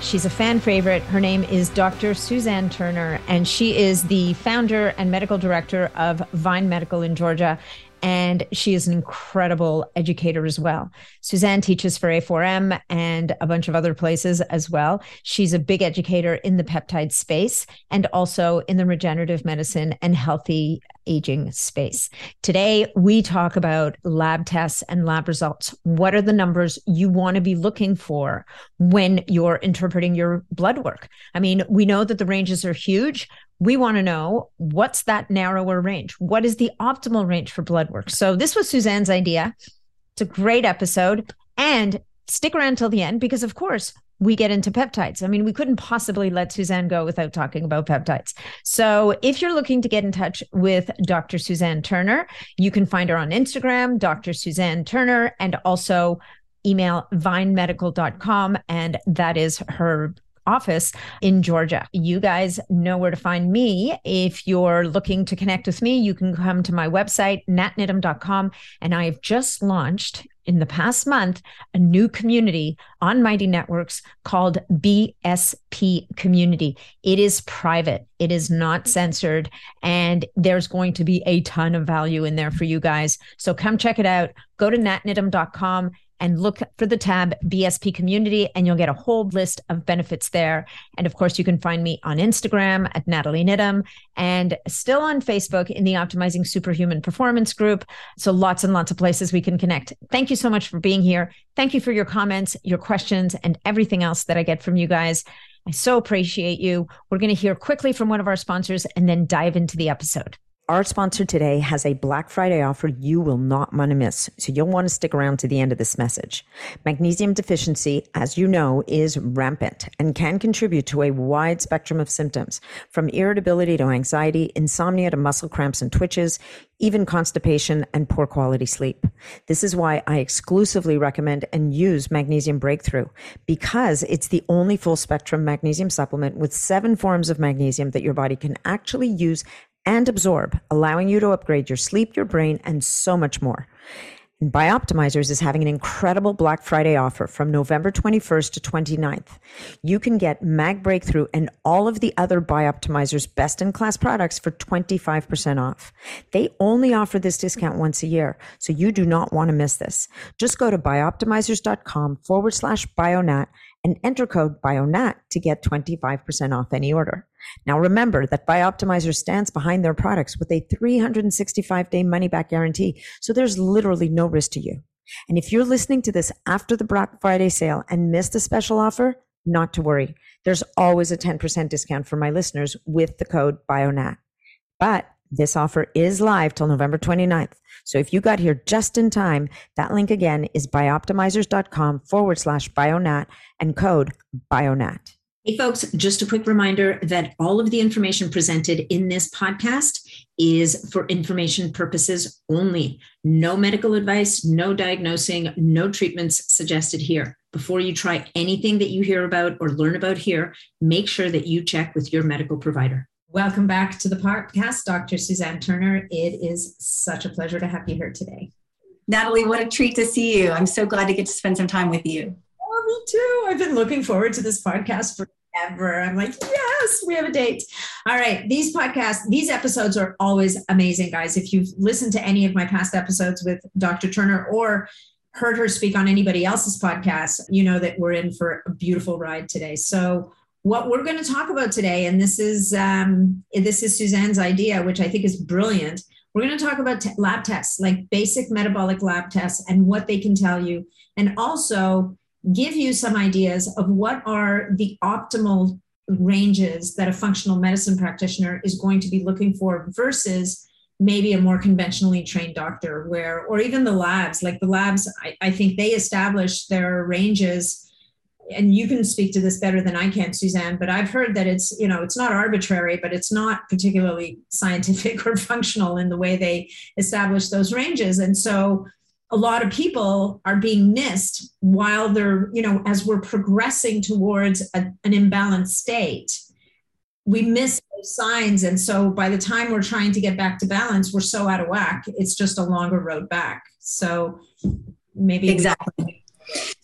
She's a fan favorite. Her name is Dr. Suzanne Turner, and she is the founder and medical director of Vine Medical in Georgia and she is an incredible educator as well. Suzanne teaches for A4M and a bunch of other places as well. She's a big educator in the peptide space and also in the regenerative medicine and healthy aging space. Today, we talk about lab tests and lab results. What are the numbers you want to be looking for when you're interpreting your blood work? I mean, we know that the ranges are huge we want to know what's that narrower range? What is the optimal range for blood work? So this was Suzanne's idea. It's a great episode. And stick around till the end because, of course, we get into peptides. I mean, we couldn't possibly let Suzanne go without talking about peptides. So, if you're looking to get in touch with Dr. Suzanne Turner, you can find her on Instagram, Dr. Suzanne Turner, and also email vinemedical.com. And that is her office in Georgia. You guys know where to find me. If you're looking to connect with me, you can come to my website, natniddam.com. And I've just launched in the past month a new community on Mighty Networks called BSP Community. It is private, it is not censored, and there's going to be a ton of value in there for you guys. So come check it out. Go to natniddam.com and look for the tab BSP community, and you'll get a whole list of benefits there. And of course, you can find me on Instagram at Natalie Niddam and still on Facebook in the Optimizing Superhuman Performance group. So lots and lots of places we can connect. Thank you so much for being here. Thank you for your comments, your questions, and everything else that I get from you guys. I so appreciate you. We're going to hear quickly from one of our sponsors and then dive into the episode. Our sponsor today has a Black Friday offer you will not want to miss, so you'll want to stick around to the end of this message. Magnesium deficiency, as you know, is rampant and can contribute to a wide spectrum of symptoms, from irritability to anxiety, insomnia to muscle cramps and twitches, even constipation and poor quality sleep. This is why I exclusively recommend and use Magnesium Breakthrough because it's the only full spectrum magnesium supplement with seven forms of magnesium that your body can actually use and absorb, allowing you to upgrade your sleep, your brain, and so much more. And Bioptimizers is having an incredible Black Friday offer from November 21st to 29th. You can get Mag Breakthrough and all of the other Bioptimizers best in class products for 25% off. They only offer this discount once a year, so you do not want to miss this. Just go to bioptimizers.com forward slash bionat and enter code BIONAT to get 25% off any order. Now remember that Bioptimizer stands behind their products with a 365 day money back guarantee. So there's literally no risk to you. And if you're listening to this after the Black Friday sale and missed a special offer, not to worry. There's always a 10% discount for my listeners with the code BIONAT. But this offer is live till November 29th. So if you got here just in time, that link again is bioptimizers.com forward slash bionat and code bionat. Hey, folks, just a quick reminder that all of the information presented in this podcast is for information purposes only. No medical advice, no diagnosing, no treatments suggested here. Before you try anything that you hear about or learn about here, make sure that you check with your medical provider. Welcome back to the podcast, Dr. Suzanne Turner. It is such a pleasure to have you here today. Natalie, what a treat to see you. I'm so glad to get to spend some time with you. Oh, me too. I've been looking forward to this podcast forever. I'm like, yes, we have a date. All right. These podcasts, these episodes are always amazing, guys. If you've listened to any of my past episodes with Dr. Turner or heard her speak on anybody else's podcast, you know that we're in for a beautiful ride today. So, what we're going to talk about today, and this is um, this is Suzanne's idea, which I think is brilliant. We're going to talk about t- lab tests, like basic metabolic lab tests, and what they can tell you, and also give you some ideas of what are the optimal ranges that a functional medicine practitioner is going to be looking for versus maybe a more conventionally trained doctor where or even the labs like the labs i, I think they establish their ranges and you can speak to this better than I can, Suzanne, but I've heard that it's, you know, it's not arbitrary, but it's not particularly scientific or functional in the way they establish those ranges. And so a lot of people are being missed while they're, you know, as we're progressing towards a, an imbalanced state, we miss those signs. And so by the time we're trying to get back to balance, we're so out of whack. It's just a longer road back. So maybe exactly.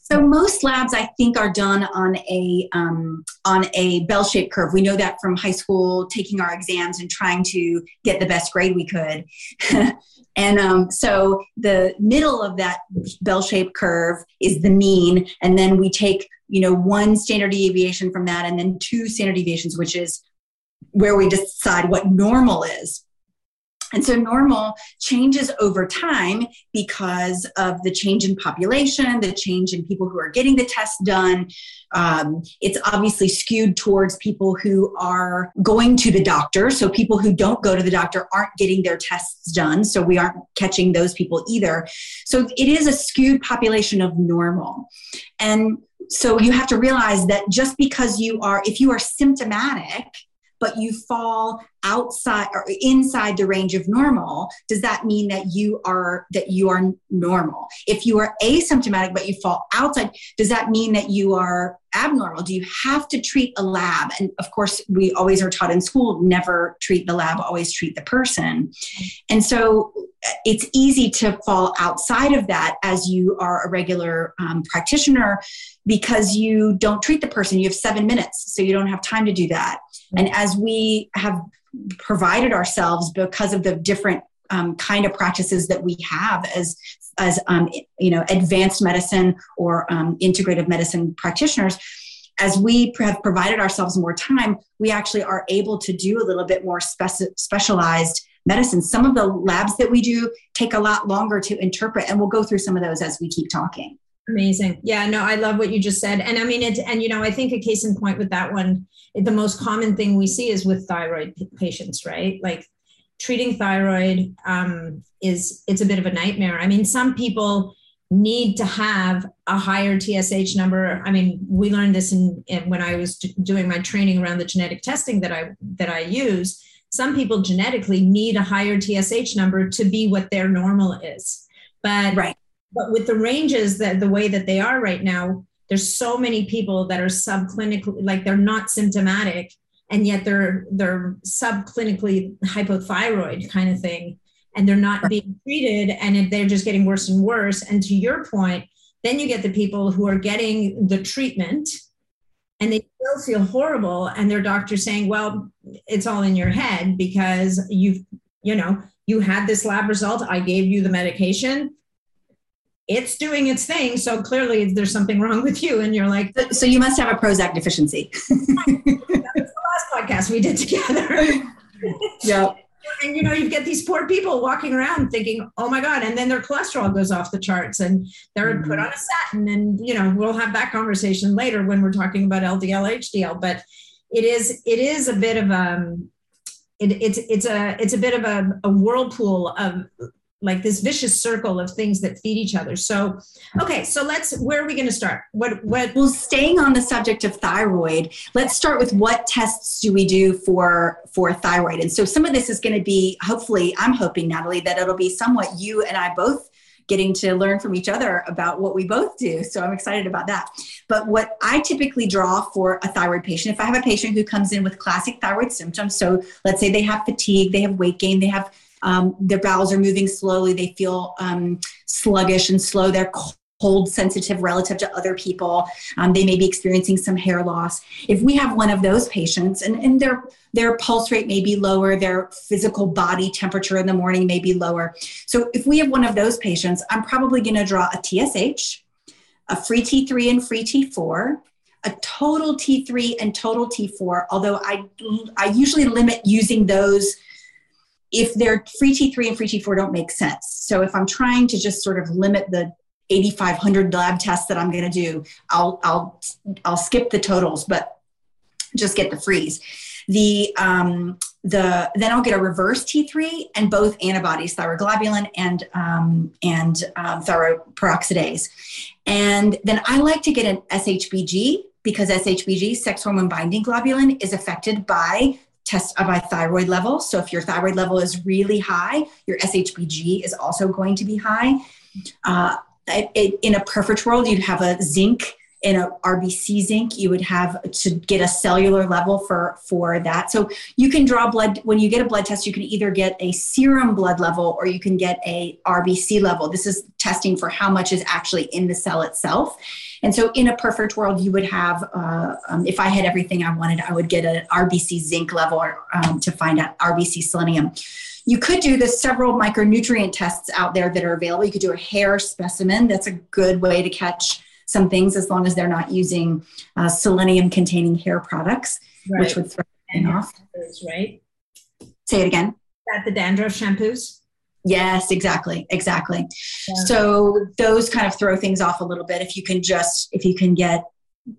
So most labs, I think, are done on a um, on a bell-shaped curve. We know that from high school, taking our exams and trying to get the best grade we could. and um, so the middle of that bell-shaped curve is the mean, and then we take you know one standard deviation from that, and then two standard deviations, which is where we decide what normal is. And so normal changes over time because of the change in population, the change in people who are getting the test done. Um, it's obviously skewed towards people who are going to the doctor. So people who don't go to the doctor aren't getting their tests done. So we aren't catching those people either. So it is a skewed population of normal. And so you have to realize that just because you are, if you are symptomatic, but you fall outside or inside the range of normal does that mean that you are that you are normal? If you are asymptomatic but you fall outside does that mean that you are abnormal? Do you have to treat a lab? And of course we always are taught in school never treat the lab always treat the person. And so it's easy to fall outside of that as you are a regular um, practitioner because you don't treat the person. You have seven minutes so you don't have time to do that and as we have provided ourselves because of the different um, kind of practices that we have as as um, you know advanced medicine or um, integrative medicine practitioners as we have provided ourselves more time we actually are able to do a little bit more speci- specialized medicine some of the labs that we do take a lot longer to interpret and we'll go through some of those as we keep talking Amazing. Yeah, no, I love what you just said. And I mean, it, and you know, I think a case in point with that one, the most common thing we see is with thyroid patients, right? Like treating thyroid um, is, it's a bit of a nightmare. I mean, some people need to have a higher TSH number. I mean, we learned this in, in when I was doing my training around the genetic testing that I, that I use. Some people genetically need a higher TSH number to be what their normal is. But right but with the ranges that the way that they are right now, there's so many people that are subclinically, like they're not symptomatic, and yet they're they're subclinically hypothyroid kind of thing, and they're not being treated, and they're just getting worse and worse. And to your point, then you get the people who are getting the treatment and they still feel horrible and their doctor saying well it's all in your head because you've you know you had this lab result. I gave you the medication it's doing its thing. So clearly there's something wrong with you. And you're like, so you must have a Prozac deficiency. that was the last podcast we did together. yeah. And you know, you get these poor people walking around thinking, oh my God, and then their cholesterol goes off the charts and they're mm-hmm. put on a statin. And, you know, we'll have that conversation later when we're talking about LDL, HDL. But it is, it is a bit of um it, it's it's a it's a bit of a, a whirlpool of like this vicious circle of things that feed each other. So, okay, so let's where are we going to start? What what Well, staying on the subject of thyroid, let's start with what tests do we do for for thyroid. And so some of this is going to be hopefully I'm hoping Natalie that it'll be somewhat you and I both getting to learn from each other about what we both do. So I'm excited about that. But what I typically draw for a thyroid patient, if I have a patient who comes in with classic thyroid symptoms, so let's say they have fatigue, they have weight gain, they have um, their bowels are moving slowly. They feel um, sluggish and slow. They're cold sensitive relative to other people. Um, they may be experiencing some hair loss. If we have one of those patients and, and their, their pulse rate may be lower, their physical body temperature in the morning may be lower. So if we have one of those patients, I'm probably going to draw a TSH, a free T3 and free T4, a total T3 and total T4, although I, I usually limit using those if their free T3 and free T4 don't make sense. So if I'm trying to just sort of limit the 8,500 lab tests that I'm going to do, I'll, I'll, I'll skip the totals, but just get the frees. The um, the then I'll get a reverse T3 and both antibodies, thyroglobulin and um, and um, thyroid peroxidase. And then I like to get an SHBG because SHBG, sex hormone binding globulin, is affected by test by thyroid level. So if your thyroid level is really high, your SHBG is also going to be high. Uh, it, it, in a perfect world, you'd have a zinc in a RBC zinc, you would have to get a cellular level for for that. So you can draw blood when you get a blood test. You can either get a serum blood level or you can get a RBC level. This is testing for how much is actually in the cell itself. And so, in a perfect world, you would have, uh, um, if I had everything I wanted, I would get an RBC zinc level um, to find out RBC selenium. You could do the several micronutrient tests out there that are available. You could do a hair specimen. That's a good way to catch some things as long as they're not using uh, selenium containing hair products, right. which would throw and off. Shampoos, right? Say it again. That the dandruff shampoos. Yes, exactly, exactly. Yeah. So those kind of throw things off a little bit if you can just if you can get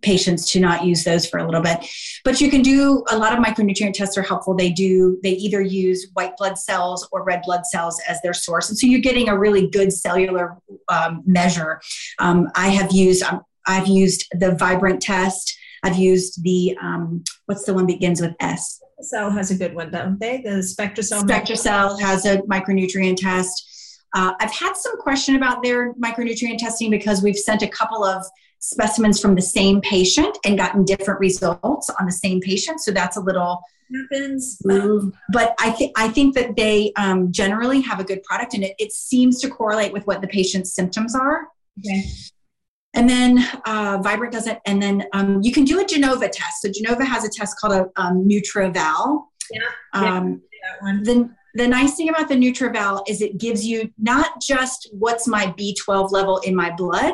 patients to not use those for a little bit. But you can do a lot of micronutrient tests are helpful. They do, they either use white blood cells or red blood cells as their source. And so you're getting a really good cellular um, measure. Um, I have used, um, I've used the Vibrant test. I've used the, um, what's the one that begins with S? Cell has a good one, don't they? The SpectraCell. SpectraCell has a micronutrient test. Uh, I've had some question about their micronutrient testing because we've sent a couple of specimens from the same patient and gotten different results on the same patient. So that's a little happens. But I think I think that they um, generally have a good product, and it, it seems to correlate with what the patient's symptoms are. Okay. And then uh, Vibrant does it, and then um, you can do a Genova test. So Genova has a test called a um, NutrEval. Yeah. Um, yeah the, the nice thing about the NutrEval is it gives you not just what's my B12 level in my blood,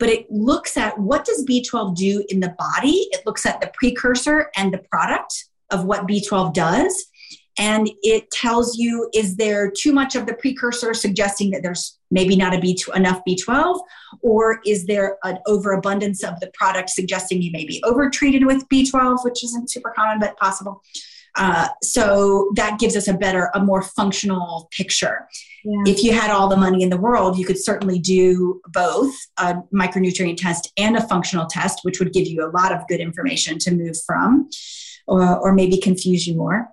but it looks at what does B12 do in the body. It looks at the precursor and the product of what B12 does. And it tells you is there too much of the precursor suggesting that there's maybe not a B2, enough B12, or is there an overabundance of the product suggesting you may be overtreated with B12, which isn't super common but possible. Uh, so that gives us a better, a more functional picture. Yeah. If you had all the money in the world, you could certainly do both a micronutrient test and a functional test, which would give you a lot of good information to move from, or, or maybe confuse you more.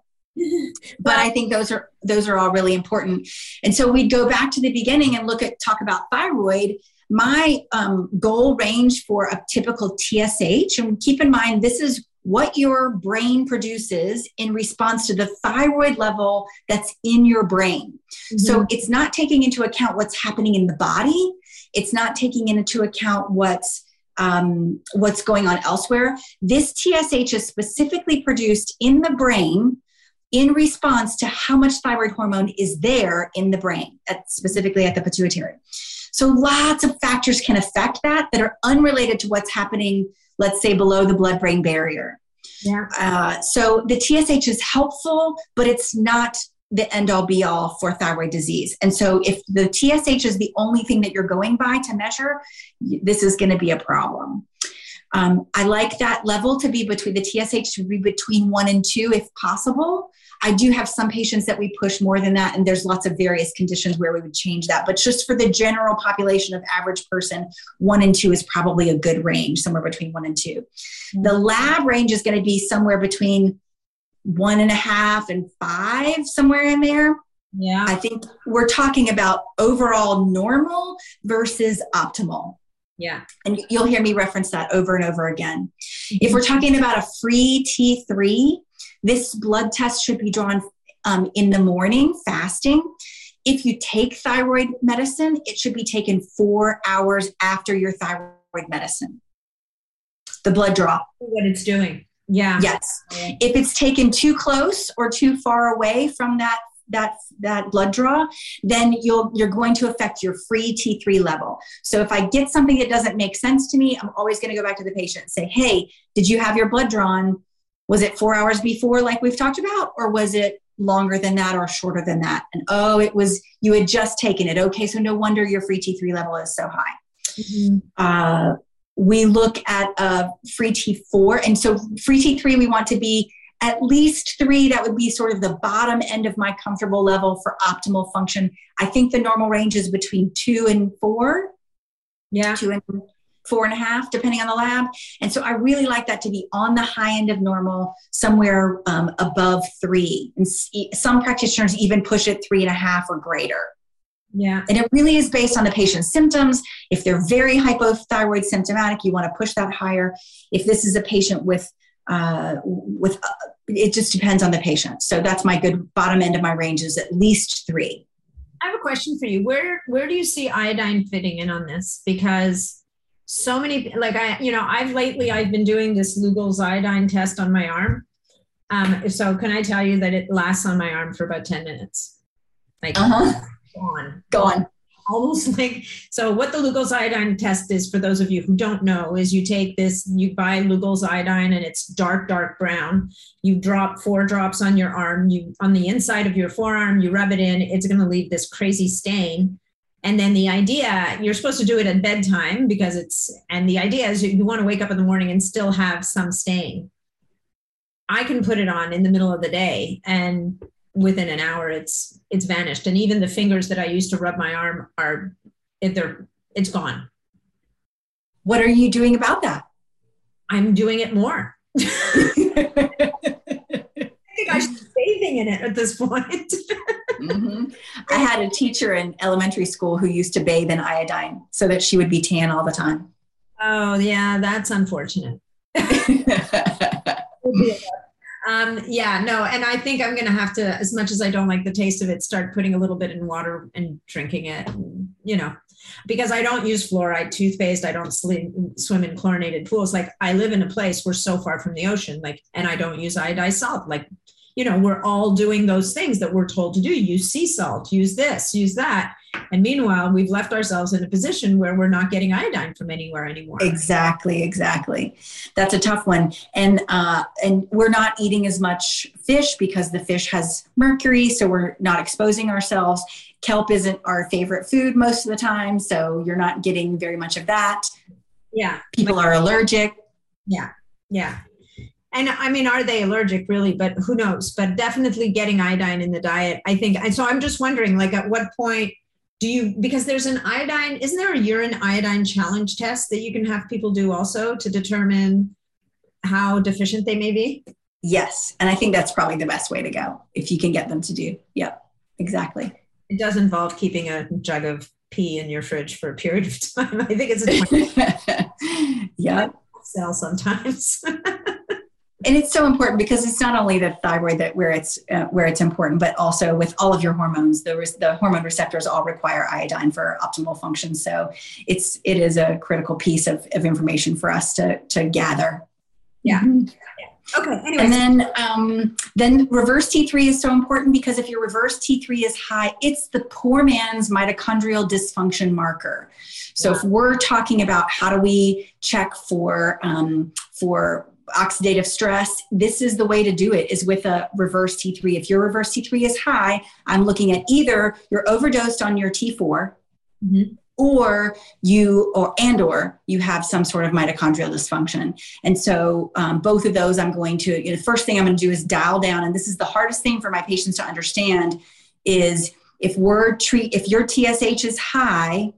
but I think those are those are all really important. And so we'd go back to the beginning and look at talk about thyroid. My um, goal range for a typical TSH, and keep in mind this is what your brain produces in response to the thyroid level that's in your brain. Mm-hmm. So it's not taking into account what's happening in the body. It's not taking into account what's um, what's going on elsewhere. This TSH is specifically produced in the brain in response to how much thyroid hormone is there in the brain, at, specifically at the pituitary. So lots of factors can affect that that are unrelated to what's happening let's say below the blood brain barrier. Yeah. Uh, so the TSH is helpful, but it's not the end all be all for thyroid disease. And so if the TSH is the only thing that you're going by to measure, this is going to be a problem. Um, I like that level to be between the TSH to be between one and two if possible. I do have some patients that we push more than that, and there's lots of various conditions where we would change that. But just for the general population of average person, one and two is probably a good range, somewhere between one and 2 mm-hmm. The lab range is going to be somewhere between one and a half and five, somewhere in there. Yeah. I think we're talking about overall normal versus optimal. Yeah. And you'll hear me reference that over and over again. Mm-hmm. If we're talking about a free T3, this blood test should be drawn um, in the morning, fasting. If you take thyroid medicine, it should be taken four hours after your thyroid medicine. The blood draw. What it's doing. Yeah. Yes. If it's taken too close or too far away from that that that blood draw, then you'll you're going to affect your free T3 level. So if I get something that doesn't make sense to me, I'm always going to go back to the patient and say, "Hey, did you have your blood drawn? Was it 4 hours before like we've talked about or was it longer than that or shorter than that?" And oh, it was you had just taken it. Okay, so no wonder your free T3 level is so high. Mm-hmm. Uh, we look at a free T4, and so free T3 we want to be at least three. That would be sort of the bottom end of my comfortable level for optimal function. I think the normal range is between two and four. Yeah. Two and four and a half, depending on the lab. And so I really like that to be on the high end of normal, somewhere um, above three. And some practitioners even push it three and a half or greater. Yeah. And it really is based on the patient's symptoms. If they're very hypothyroid symptomatic, you want to push that higher. If this is a patient with uh, with uh, it just depends on the patient. So that's my good bottom end of my range is at least three. I have a question for you. Where where do you see iodine fitting in on this? Because so many like I you know I've lately I've been doing this Lugol's iodine test on my arm. Um, so can I tell you that it lasts on my arm for about ten minutes? Like uh-huh. gone, gone almost like so what the Lugol's iodine test is for those of you who don't know is you take this you buy Lugol's iodine and it's dark dark brown you drop four drops on your arm you on the inside of your forearm you rub it in it's going to leave this crazy stain and then the idea you're supposed to do it at bedtime because it's and the idea is you want to wake up in the morning and still have some stain i can put it on in the middle of the day and within an hour it's it's vanished. And even the fingers that i used to rub my arm are they're it's gone. What are you doing about that? I'm doing it more. I think i should be bathing in it at this point mm-hmm. i had a teacher in elementary school who used to bathe in iodine so that she would be tan all the time oh yeah that's unfortunate Um, yeah, no, and I think I'm going to have to, as much as I don't like the taste of it, start putting a little bit in water and drinking it. And, you know, because I don't use fluoride toothpaste. I don't swim in chlorinated pools. Like I live in a place we're so far from the ocean. Like, and I don't use iodized salt. Like, you know, we're all doing those things that we're told to do. Use sea salt. Use this. Use that. And meanwhile, we've left ourselves in a position where we're not getting iodine from anywhere anymore. Exactly, exactly. That's a tough one. And uh, and we're not eating as much fish because the fish has mercury, so we're not exposing ourselves. Kelp isn't our favorite food most of the time, so you're not getting very much of that. Yeah. People are allergic. Yeah. Yeah. And I mean, are they allergic really? But who knows? But definitely getting iodine in the diet. I think. And so I'm just wondering, like, at what point do you because there's an iodine isn't there a urine iodine challenge test that you can have people do also to determine how deficient they may be yes and i think that's probably the best way to go if you can get them to do yep exactly it does involve keeping a jug of pee in your fridge for a period of time i think it's a yeah sell sometimes and it's so important because it's not only the thyroid that where it's uh, where it's important but also with all of your hormones the, the hormone receptors all require iodine for optimal function so it's it is a critical piece of, of information for us to to gather yeah mm-hmm. Okay. Anyways. And then, um, then reverse T3 is so important because if your reverse T3 is high, it's the poor man's mitochondrial dysfunction marker. So yeah. if we're talking about how do we check for um, for oxidative stress this is the way to do it is with a reverse t3 if your reverse t3 is high i'm looking at either you're overdosed on your t4 mm-hmm. or you or and or you have some sort of mitochondrial dysfunction. And so um, both of those i'm going to you know, the first thing i'm going to do is dial down. And this is the hardest thing for my patients to understand is if we're treat if your tsh is high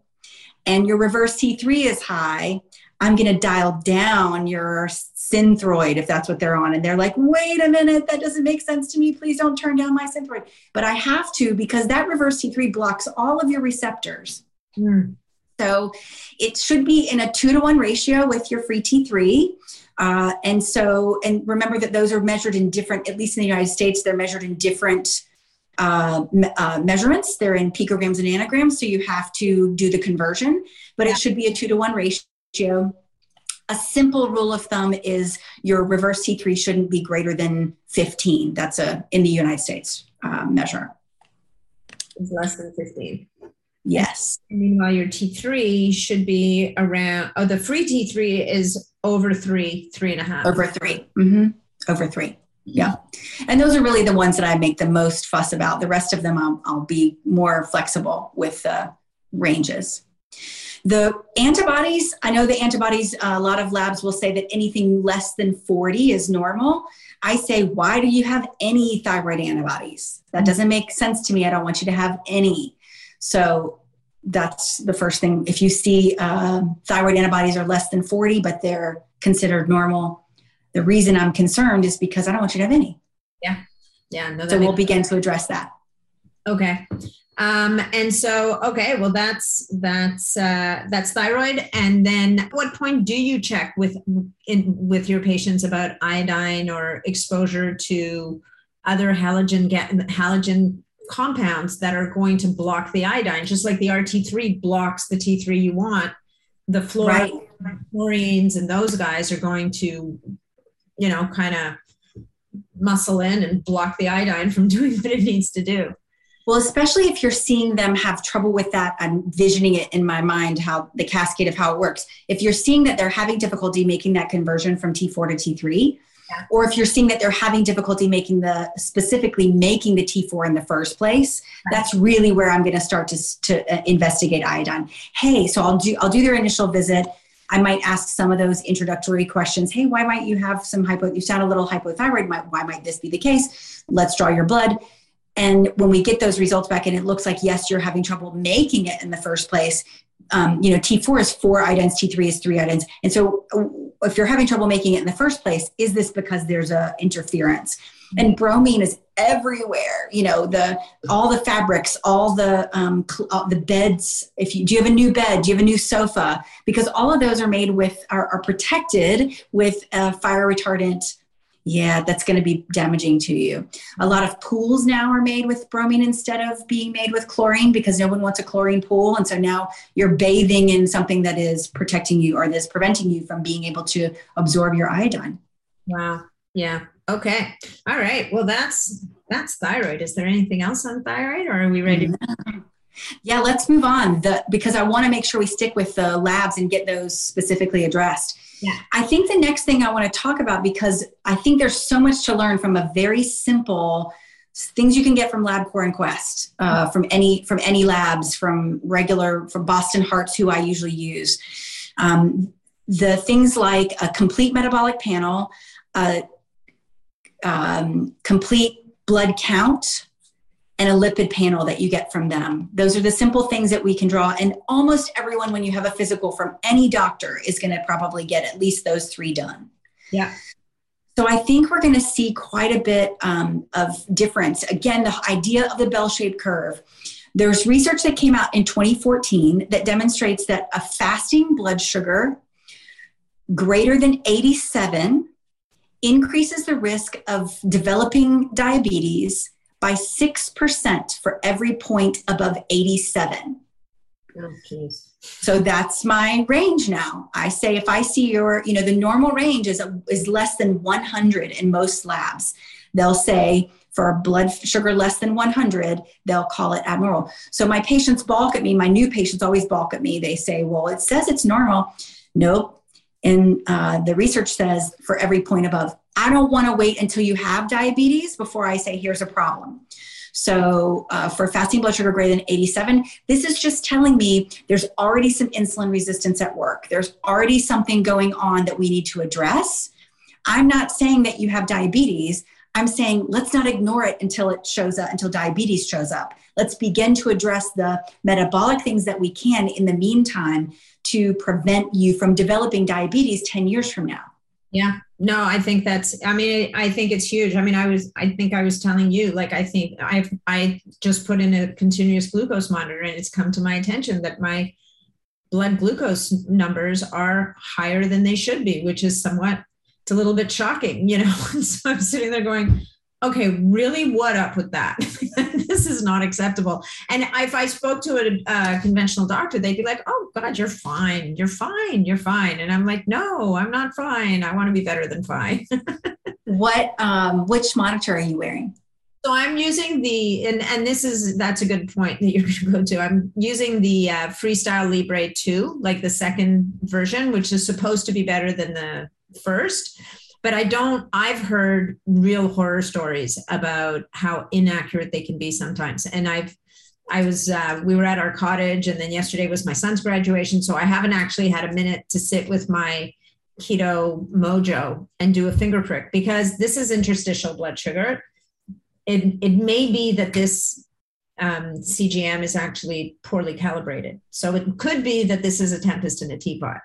and your reverse t3 is high I'm going to dial down your synthroid if that's what they're on. And they're like, wait a minute, that doesn't make sense to me. Please don't turn down my synthroid. But I have to because that reverse T3 blocks all of your receptors. Mm. So it should be in a two to one ratio with your free T3. Uh, and so, and remember that those are measured in different, at least in the United States, they're measured in different uh, uh, measurements. They're in picograms and nanograms. So you have to do the conversion, but yeah. it should be a two to one ratio ratio. A simple rule of thumb is your reverse T3 shouldn't be greater than 15. That's a in the United States uh, measure. It's less than 15. Yes. Meanwhile, your T3 should be around. Oh, the free T3 is over three, three and a half. Over 3 mm-hmm. Over three. Yeah. And those are really the ones that I make the most fuss about. The rest of them, I'll, I'll be more flexible with the ranges. The antibodies, I know the antibodies, a lot of labs will say that anything less than 40 is normal. I say, why do you have any thyroid antibodies? That doesn't make sense to me. I don't want you to have any. So that's the first thing. If you see uh, thyroid antibodies are less than 40, but they're considered normal, the reason I'm concerned is because I don't want you to have any. Yeah. Yeah. No, so we'll begin to address that. Okay. Um, and so, okay, well, that's that's uh, that's thyroid. And then, what point do you check with in with your patients about iodine or exposure to other halogen halogen compounds that are going to block the iodine, just like the RT3 blocks the T3 you want. The fluoride, right. fluorines and those guys are going to, you know, kind of muscle in and block the iodine from doing what it needs to do. Well, especially if you're seeing them have trouble with that, I'm visioning it in my mind how the cascade of how it works. If you're seeing that they're having difficulty making that conversion from T4 to T3, yeah. or if you're seeing that they're having difficulty making the specifically making the T4 in the first place, right. that's really where I'm going to start to to uh, investigate iodine. Hey, so I'll do I'll do their initial visit. I might ask some of those introductory questions. Hey, why might you have some hypo? You sound a little hypothyroid. Why might this be the case? Let's draw your blood and when we get those results back and it looks like, yes, you're having trouble making it in the first place, um, you know, T4 is four iodines, T3 is three iodines. And so uh, if you're having trouble making it in the first place, is this because there's a interference? And bromine is everywhere. You know, the all the fabrics, all the um, all the beds. If you do you have a new bed, do you have a new sofa? Because all of those are made with are, are protected with a fire retardant yeah, that's going to be damaging to you. A lot of pools now are made with bromine instead of being made with chlorine because no one wants a chlorine pool. And so now you're bathing in something that is protecting you or that's preventing you from being able to absorb your iodine. Wow. Yeah. Okay. All right. Well, that's that's thyroid. Is there anything else on thyroid or are we ready? Yeah, let's move on. The, because I want to make sure we stick with the labs and get those specifically addressed. Yeah. I think the next thing I want to talk about because I think there's so much to learn from a very simple things you can get from LabCorp and Quest, uh, from any from any labs, from regular from Boston Hearts, who I usually use. Um, the things like a complete metabolic panel, a um, complete blood count, and a lipid panel that you get from them. Those are the simple things that we can draw. And almost everyone, when you have a physical from any doctor, is going to probably get at least those three done. Yeah. So I think we're going to see quite a bit um, of difference. Again, the idea of the bell shaped curve. There's research that came out in 2014 that demonstrates that a fasting blood sugar greater than 87 increases the risk of developing diabetes by 6% for every point above 87. Oh, so that's my range now. I say if I see your, you know, the normal range is, is less than 100 in most labs. They'll say for blood sugar less than 100, they'll call it abnormal. So my patients balk at me. My new patients always balk at me. They say, well, it says it's normal. Nope. And uh, the research says for every point above I don't want to wait until you have diabetes before I say, here's a problem. So, uh, for fasting blood sugar greater than 87, this is just telling me there's already some insulin resistance at work. There's already something going on that we need to address. I'm not saying that you have diabetes. I'm saying let's not ignore it until it shows up, until diabetes shows up. Let's begin to address the metabolic things that we can in the meantime to prevent you from developing diabetes 10 years from now. Yeah. No, I think that's, I mean, I think it's huge. I mean, I was, I think I was telling you, like, I think I've, I just put in a continuous glucose monitor and it's come to my attention that my blood glucose numbers are higher than they should be, which is somewhat, it's a little bit shocking, you know? so I'm sitting there going, okay, really, what up with that? this is not acceptable. And if I spoke to a, a, conventional doctor, they'd be like, oh, God, you're fine. You're fine. You're fine. And I'm like, no, I'm not fine. I want to be better than fine. what, um, which monitor are you wearing? So I'm using the, and, and this is, that's a good point that you're going to go to. I'm using the uh, Freestyle Libre 2, like the second version, which is supposed to be better than the first but I don't, I've heard real horror stories about how inaccurate they can be sometimes. And I've, I was uh, we were at our cottage, and then yesterday was my son's graduation, so I haven't actually had a minute to sit with my keto mojo and do a finger prick because this is interstitial blood sugar. It it may be that this um, CGM is actually poorly calibrated, so it could be that this is a tempest in a teapot.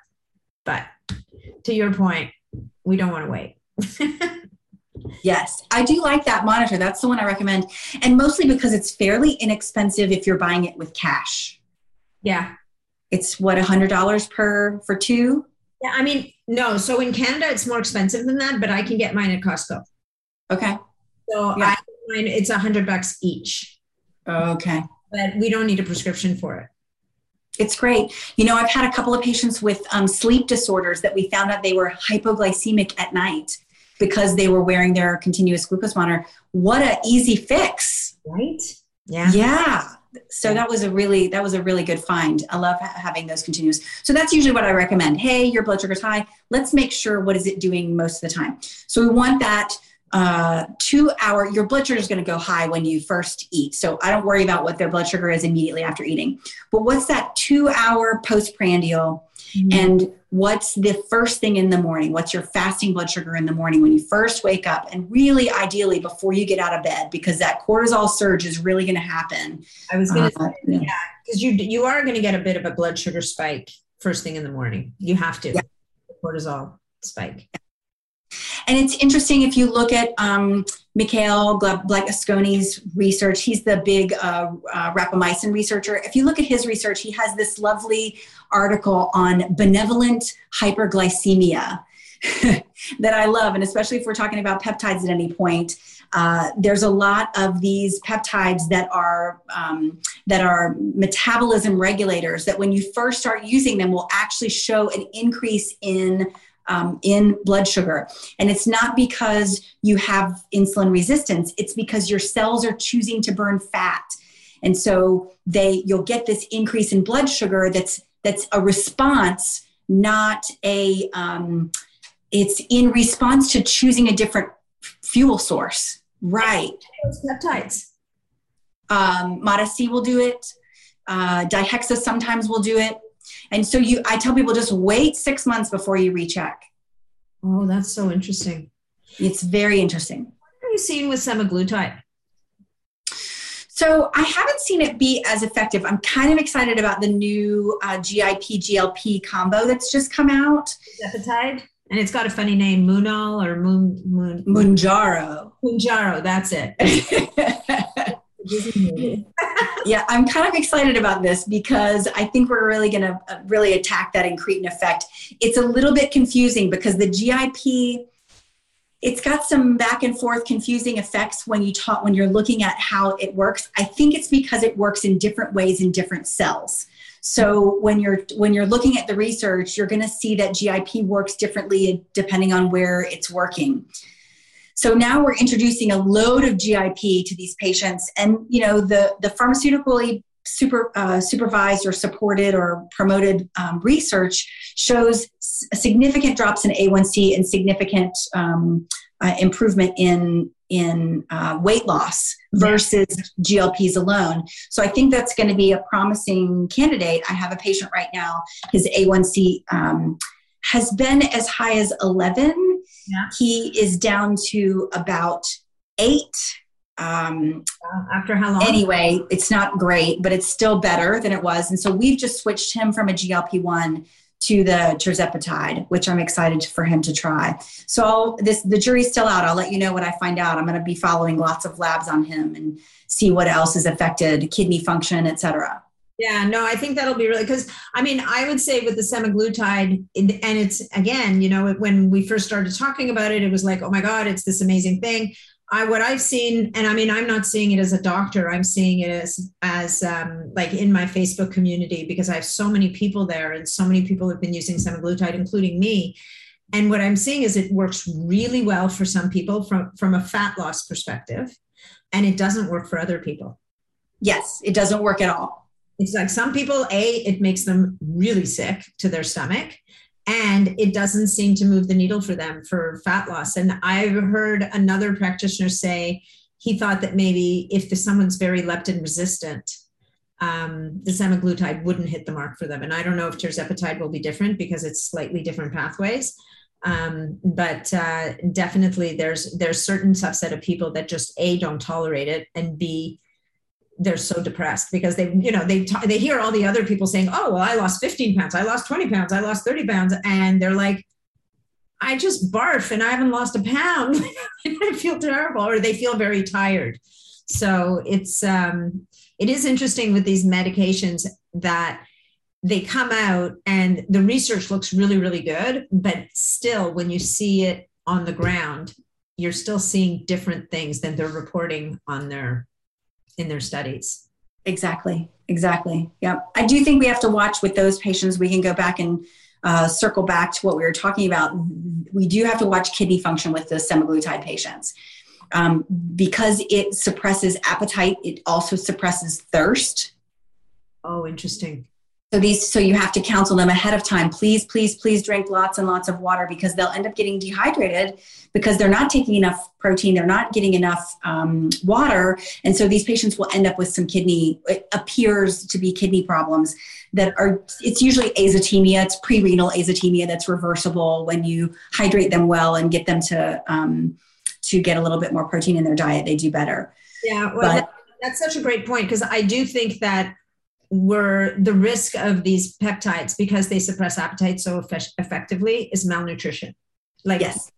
But to your point, we don't want to wait. Yes, I do like that monitor. That's the one I recommend. And mostly because it's fairly inexpensive if you're buying it with cash. Yeah. It's what, $100 per for two? Yeah, I mean, no. So in Canada, it's more expensive than that, but I can get mine at Costco. Okay. So Yeah. I mine, it's a hundred bucks each, Okay. but we don't need a prescription for it. It's great. You know, I've had a couple of patients with um, sleep disorders that we found out they were hypoglycemic at night because they were wearing their continuous glucose monitor. What a easy fix. Right? Yeah. Yeah. So that was a really that was a really good find. I love ha- having those continuous. So that's usually what I recommend. Hey, your blood sugar's high. Let's make sure what is it doing most of the time. So we want that uh, two hour. Your blood sugar is going to go high when you first eat. So I don't worry about what their blood sugar is immediately after eating. But what's that two hour postprandial? And what's the first thing in the morning? What's your fasting blood sugar in the morning when you first wake up? And really, ideally, before you get out of bed, because that cortisol surge is really going to happen. I was going to Uh, say yeah. because you you are going to get a bit of a blood sugar spike first thing in the morning. You have to Yeah. cortisol spike. And it's interesting if you look at um, Mikhail Blagosklonny's research. He's the big uh, uh, rapamycin researcher. If you look at his research, he has this lovely article on benevolent hyperglycemia that I love. And especially if we're talking about peptides at any point, uh, there's a lot of these peptides that are um, that are metabolism regulators that when you first start using them will actually show an increase in um, in blood sugar. And it's not because you have insulin resistance, it's because your cells are choosing to burn fat. And so they you'll get this increase in blood sugar that's that's a response, not a um, it's in response to choosing a different fuel source. Right. Peptides. Um, MOTS-c will do it. Uh, Dihexa sometimes will do it. And so you, I tell people just wait six months before you recheck. Oh, that's so interesting. It's very interesting. What are you seeing with semaglutide? So I haven't seen it be as effective. I'm kind of excited about the new uh, GIP GLP combo that's just come out. Zepatide? And it's got a funny name, Moonal or Moon Moon Mounjaro. Mounjaro. That's it. yeah, I'm kind of excited about this because I think we're really going to uh, really attack that incretin effect. It's a little bit confusing because the GIP it's got some back and forth confusing effects when you talk when you're looking at how it works. I think it's because it works in different ways in different cells. So when you're when you're looking at the research, you're going to see that GIP works differently depending on where it's working. So now we're introducing a load of GIP to these patients, and you know the the pharmaceutically super uh, supervised or supported or promoted um, research shows s- significant drops in A1C and significant um, uh, improvement in in uh, weight loss versus GLPs alone. So I think that's going to be a promising candidate. I have a patient right now. His A1C um, has been as high as 11. Yeah. He is down to about eight. Um, After how long? anyway, it's not great, but it's still better than it was. And so we've just switched him from a GLP one to the tirzepatide, which I'm excited for him to try. So this the jury's still out. I'll let you know what I find out. I'm going to be following lots of labs on him and see what else is affected, kidney function, et cetera. Yeah, no, I think that'll be really because I mean, I would say with the semaglutide, and it's again, you know, when we first started talking about it, it was like, oh my God, it's this amazing thing. I what I've seen, and I mean, I'm not seeing it as a doctor. I'm seeing it as as um, like in my Facebook community because I have so many people there, and so many people have been using semaglutide, including me. And what I'm seeing is it works really well for some people from from a fat loss perspective, and it doesn't work for other people Yes, it doesn't work at all. It's like some people a it makes them really sick to their stomach and it doesn't seem to move the needle for them for fat loss and i've heard another practitioner say he thought that maybe if the, someone's very leptin resistant um, the semaglutide wouldn't hit the mark for them. And I don't know if tirzepatide will be different because it's slightly different pathways. Um, but uh, definitely there's there's certain subset of people that just a don't tolerate it and b they're so depressed because they you know they they hear all the other people saying oh well i lost 15 pounds i lost 20 pounds i lost 30 pounds and they're like i just barf and i haven't lost a pound. I feel terrible or they feel very tired. So it's um it is interesting with these medications that they come out and the research looks really really good but still when you see it on the ground you're still seeing different things than they're reporting on their in their studies. Exactly exactly yeah i do think we have to watch with those patients. We can go back and uh, circle back to what we were talking about. We do have to watch kidney function with the semaglutide patients. Um, because it suppresses appetite it also suppresses thirst. Oh interesting so these, so you have to counsel them ahead of time. Please, please, please drink lots and lots of water because they'll end up getting dehydrated because they're not taking enough protein, they're not getting enough um, water, and so these patients will end up with some kidney. It appears to be kidney problems that are. It's usually azotemia. It's pre-renal azotemia that's reversible when you hydrate them well and get them to um, to get a little bit more protein in their diet. They do better. Yeah, well, but, that, that's such a great point because I do think that were the risk of these peptides because they suppress appetite so eff- effectively is malnutrition. Like yes,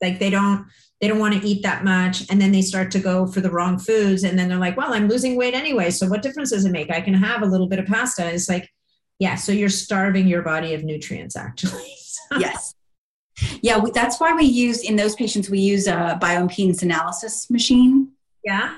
like they don't they don't want to eat that much and then they start to go for the wrong foods and then they're like, well, I'm losing weight anyway, so what difference does it make? I can have a little bit of pasta. It's like, yeah, so you're starving your body of nutrients actually. yes. Yeah, that's why we use in those patients we use a bioimpedance analysis machine. Yeah.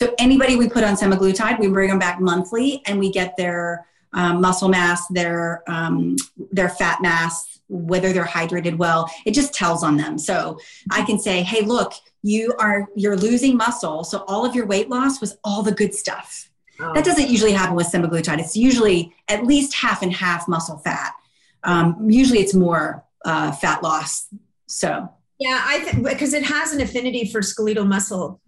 So anybody we put on semaglutide, we bring them back monthly, and we get their um, muscle mass, their um, their fat mass, whether they're hydrated well. It just tells on them. So I can say, hey, look, you are you're losing muscle, so all of your weight loss was all the good stuff. Oh. That doesn't usually happen with semaglutide. It's usually at least half and half muscle fat. Um, usually, it's more uh, fat loss. So yeah, I think because it has an affinity for skeletal muscle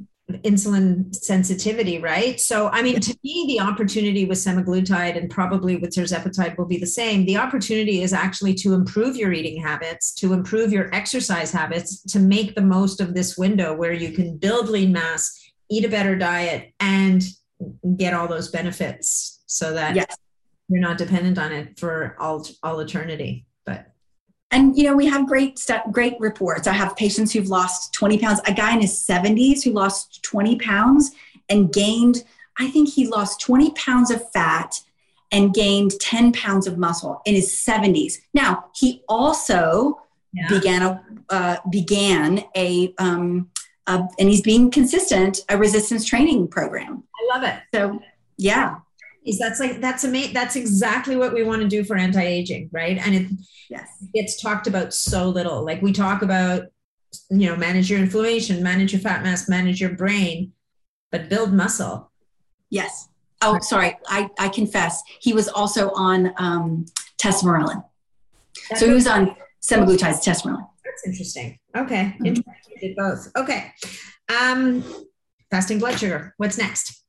insulin sensitivity, right? So, I mean, to me, the opportunity with semaglutide and probably with tirzepatide will be the same. The opportunity is actually to improve your eating habits, to improve your exercise habits, to make the most of this window where you can build lean mass, eat a better diet, and get all those benefits so that yes. you're not dependent on it for all, all eternity and you know we have great stuff great reports. I have patients who've lost 20 pounds. A guy in his 70s who lost 20 pounds and gained i think he lost 20 pounds of fat and gained 10 pounds of muscle in his 70s now he also yeah. began a uh, began a um, and he's being consistent a resistance training program. I love it. So yeah is that's like that's a amazing that's exactly what we want to do for anti-aging right? And it yes. gets talked about so little. Like we talk about you know manage your inflammation manage your fat mass manage your brain but build muscle. Yes. Oh sorry. I i confess. He was also on um tesamorelin so he was on semaglutide's tesamorelin that's interesting. Okay. Mm-hmm. interesting did both. Okay. Um fasting blood sugar. What's next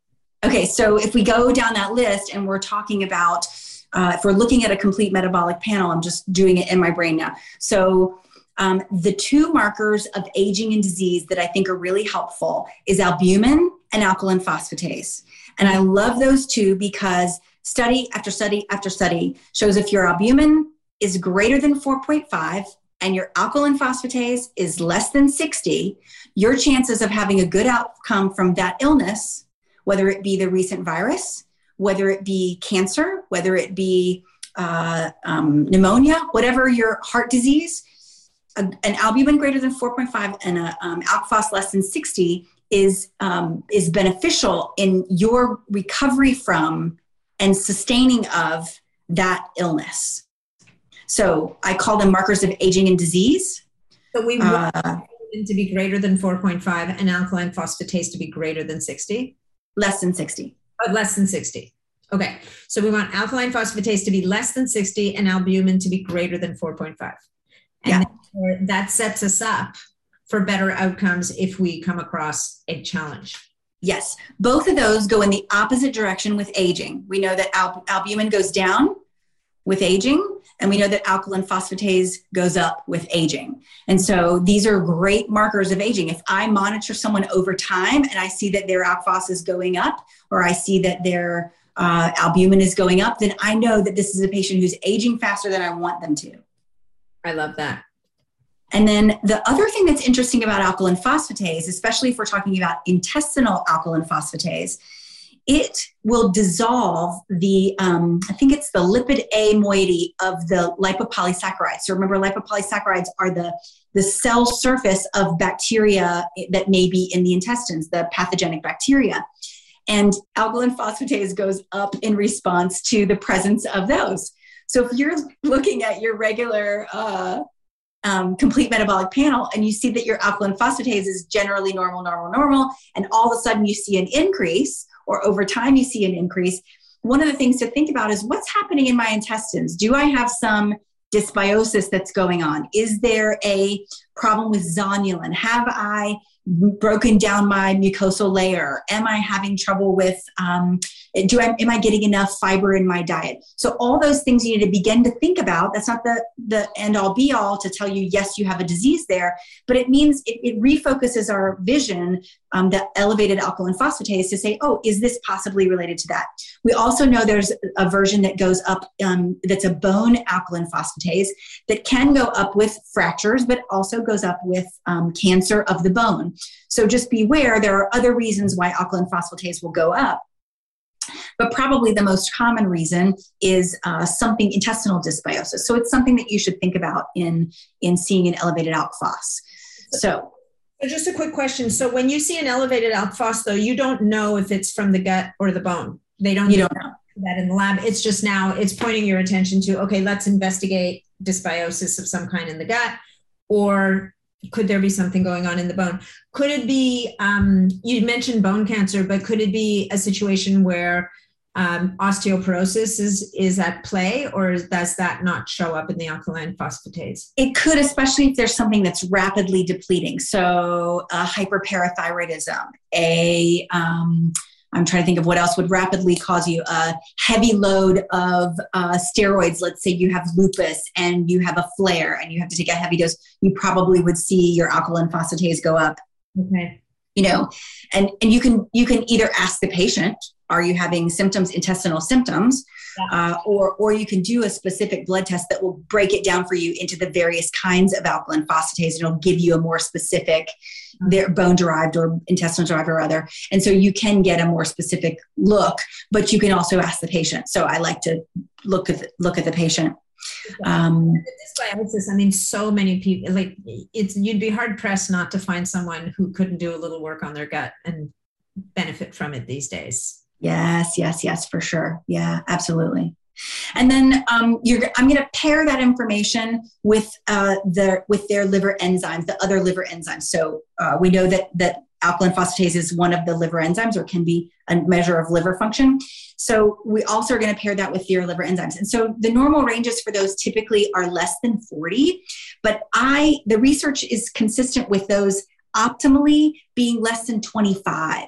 Okay, so if we go down that list and we're talking about, uh, if we're looking at a complete metabolic panel, I'm just doing it in my brain now. So um, the two markers of aging and disease that I think are really helpful is albumin and alkaline phosphatase. And I love those two because study after study after study shows if your albumin is greater than 4.5 and your alkaline phosphatase is less than 60, your chances of having a good outcome from that illness whether it be the recent virus, whether it be cancer, whether it be uh, um, pneumonia, whatever your heart disease, a, an albumin greater than 4.5 and a um, alk less than 60 is um, is beneficial in your recovery from and sustaining of that illness. So I call them markers of aging and disease. So we want uh, to be greater than 4.5 and alkaline phosphatase to be greater than 60. Less than 60. Oh, less than 60. Okay. So we want alkaline phosphatase to be less than 60 and albumin to be greater than 4.5. And yeah. that sets us up for better outcomes if we come across a challenge. Yes, both of those go in the opposite direction with aging. We know that al- albumin goes down with aging, and we know that alkaline phosphatase goes up with aging. And so these are great markers of aging. If I monitor someone over time and I see that their alk phos is going up, or I see that their uh, albumin is going up, then I know that this is a patient who's aging faster than I want them to. I love that. And then the other thing that's interesting about alkaline phosphatase, especially if we're talking about intestinal alkaline phosphatase, it will dissolve the, um, I think it's the lipid A moiety of the lipopolysaccharides. So remember, lipopolysaccharides are the, the cell surface of bacteria that may be in the intestines, the pathogenic bacteria. And alkaline phosphatase goes up in response to the presence of those. So if you're looking at your regular uh, um, complete metabolic panel and you see that your alkaline phosphatase is generally normal, normal, normal, and all of a sudden you see an increase, or over time you see an increase, one of the things to think about is what's happening in my intestines? Do I have some dysbiosis that's going on? Is there a problem with zonulin? Have I broken down my mucosal layer? Am I having trouble with, um, do I, am I getting enough fiber in my diet? So all those things you need to begin to think about. That's not the, the end all be all to tell you, yes, you have a disease there, but it means it, it refocuses our vision, um, the elevated alkaline phosphatase to say, oh, is this possibly related to that? We also know there's a version that goes up, um, that's a bone alkaline phosphatase that can go up with fractures, but also goes up with um, cancer of the bone. So just beware, there are other reasons why alkaline phosphatase will go up. But probably the most common reason is uh, something intestinal dysbiosis. So it's something that you should think about in, in seeing an elevated alk phos. So just a quick question. So when you see an elevated alk phos, though, you don't know if it's from the gut or the bone. They don't. You don't know that in the lab. It's just now it's pointing your attention to okay, let's investigate dysbiosis of some kind in the gut, or could there be something going on in the bone? Could it be, um, you mentioned bone cancer, but could it be a situation where um, osteoporosis is, is at play, or does that not show up in the alkaline phosphatase? It could, especially if there's something that's rapidly depleting. So, hyperparathyroidism, a um, I'm trying to think of what else would rapidly cause you a heavy load of uh, steroids. Let's say you have lupus and you have a flare and you have to take a heavy dose. You probably would see your alkaline phosphatase go up. Okay. You know, and and you can you can either ask the patient, are you having symptoms, intestinal symptoms, yeah. uh, or or you can do a specific blood test that will break it down for you into the various kinds of alkaline phosphatase, and it'll give you a more specific they're bone derived or intestinal derived or other. And so you can get a more specific look, but you can also ask the patient. So I like to look at the, look at the patient. Um, dysbiosis. I mean, so many people like it's. You'd be hard pressed not to find someone who couldn't do a little work on their gut and benefit from it these days. Yes, yes, yes, for sure. Yeah, absolutely. And then um, I'm going to pair that information with uh, their with their liver enzymes, the other liver enzymes. So uh, we know that that alkaline phosphatase is one of the liver enzymes, or can be a measure of liver function. So we also are going to pair that with their liver enzymes. And so the normal ranges for those typically are less than 40, but I the research is consistent with those optimally being less than 25.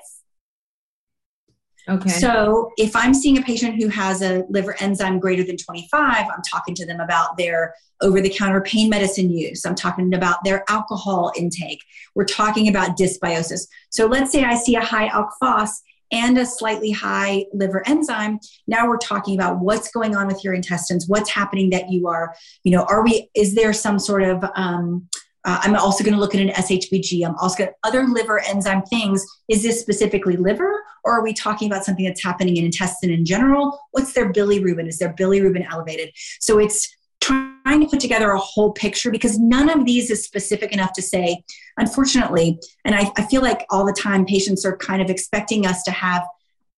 Okay. So if I'm seeing a patient who has a liver enzyme greater than 25, I'm talking to them about their over the counter pain medicine use. I'm talking about their alcohol intake. We're talking about dysbiosis. So let's say I see a high alk phos and a slightly high liver enzyme. Now we're talking about what's going on with your intestines, what's happening that you are, you know, are we, is there some sort of, um, uh, I'm also going to look at an SHBG. I'm also going other liver enzyme things. Is this specifically liver, or are we talking about something that's happening in intestine in general? What's their bilirubin? Is their bilirubin elevated? So it's trying to put together a whole picture because none of these is specific enough to say, unfortunately, and I, I feel like all the time patients are kind of expecting us to have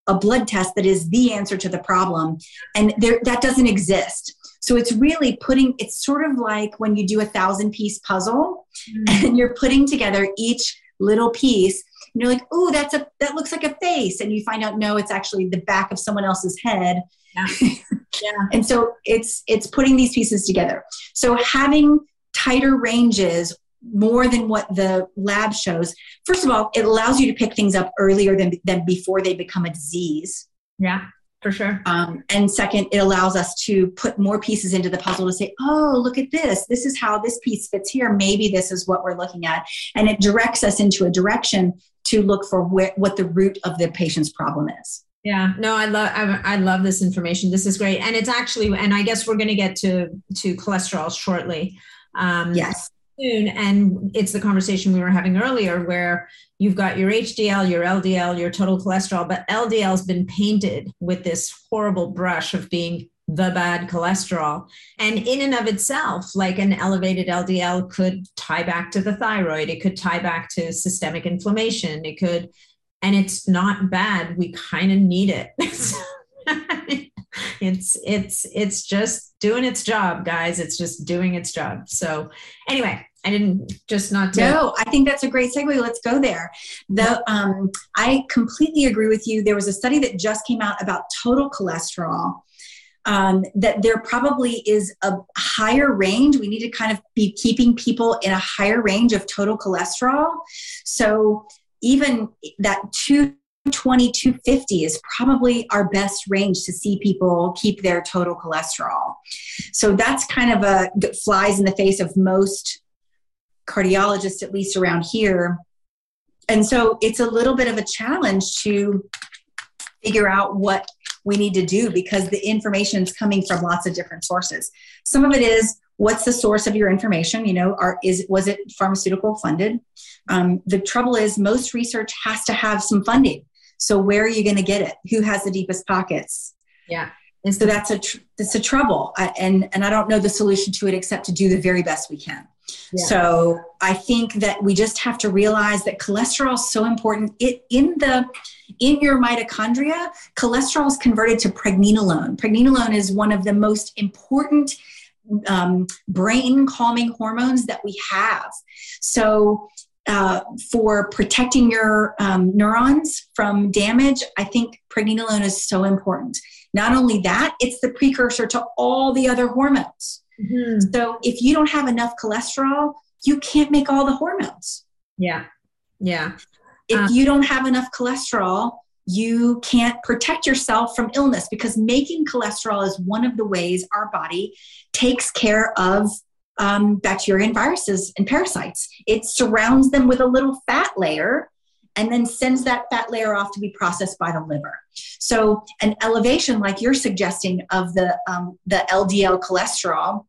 a blood test that is the answer to the problem, and there, that doesn't exist. So it's really putting, it's sort of like when you do a thousand piece puzzle mm-hmm. and you're putting together each little piece and you're like, oh, that's a, that looks like a face. And you find out, no, it's actually the back of someone else's head. Yeah. yeah. and so it's, it's putting these pieces together. So having tighter ranges more than what the lab shows. First of all, it allows you to pick things up earlier than, than before they become a disease. Yeah, for sure. Um, and second, it allows us to put more pieces into the puzzle to say, oh, look at this. This is how this piece fits here. Maybe this is what we're looking at. And it directs us into a direction to look for where, what the root of the patient's problem is. Yeah, no, I love I, I, love this information. This is great, and it's actually, and I guess we're going to get to to cholesterol shortly. Um, yes, and it's the conversation we were having earlier, where you've got your HDL, your LDL, your total cholesterol, but LDL has been painted with this horrible brush of being the bad cholesterol. And in and of itself, like an elevated LDL could tie back to the thyroid, it could tie back to systemic inflammation, it could, and it's not bad. We kind of need it. it's it's it's just doing its job guys it's just doing its job so anyway i didn't just not to no i think that's a great segue let's go there the um, i completely agree with you there was a study that just came out about total cholesterol um, that there probably is a higher range. We need to kind of be keeping people in a higher range of total cholesterol. So even that 220, 250 is probably our best range to see people keep their total cholesterol. So that's kind of a flies in the face of most cardiologists, at least around here. And so it's a little bit of a challenge to figure out what we need to do because the information is coming from lots of different sources. Some of it is what's the source of your information? You know, are, is was it pharmaceutical funded? Um, the trouble is most research has to have some funding. So where are you going to get it? Who has the deepest pockets? Yeah. And so that's a tr- that's a trouble, I, and and I don't know the solution to it except to do the very best we can. So I think that we just have to realize that cholesterol is so important. It in the in your mitochondria, cholesterol is converted to pregnenolone. Pregnenolone is one of the most important um, brain calming hormones that we have. So uh, for protecting your um, neurons from damage, I think pregnenolone is so important. Not only that, it's the precursor to all the other hormones. Mm-hmm. So if you don't have enough cholesterol, you can't make all the hormones. Yeah. Yeah. If um, you don't have enough cholesterol, you can't protect yourself from illness because making cholesterol is one of the ways our body takes care of um, bacteria and viruses and parasites. It surrounds them with a little fat layer and then sends that fat layer off to be processed by the liver. So, an elevation like you're suggesting of the um, the LDL cholesterol,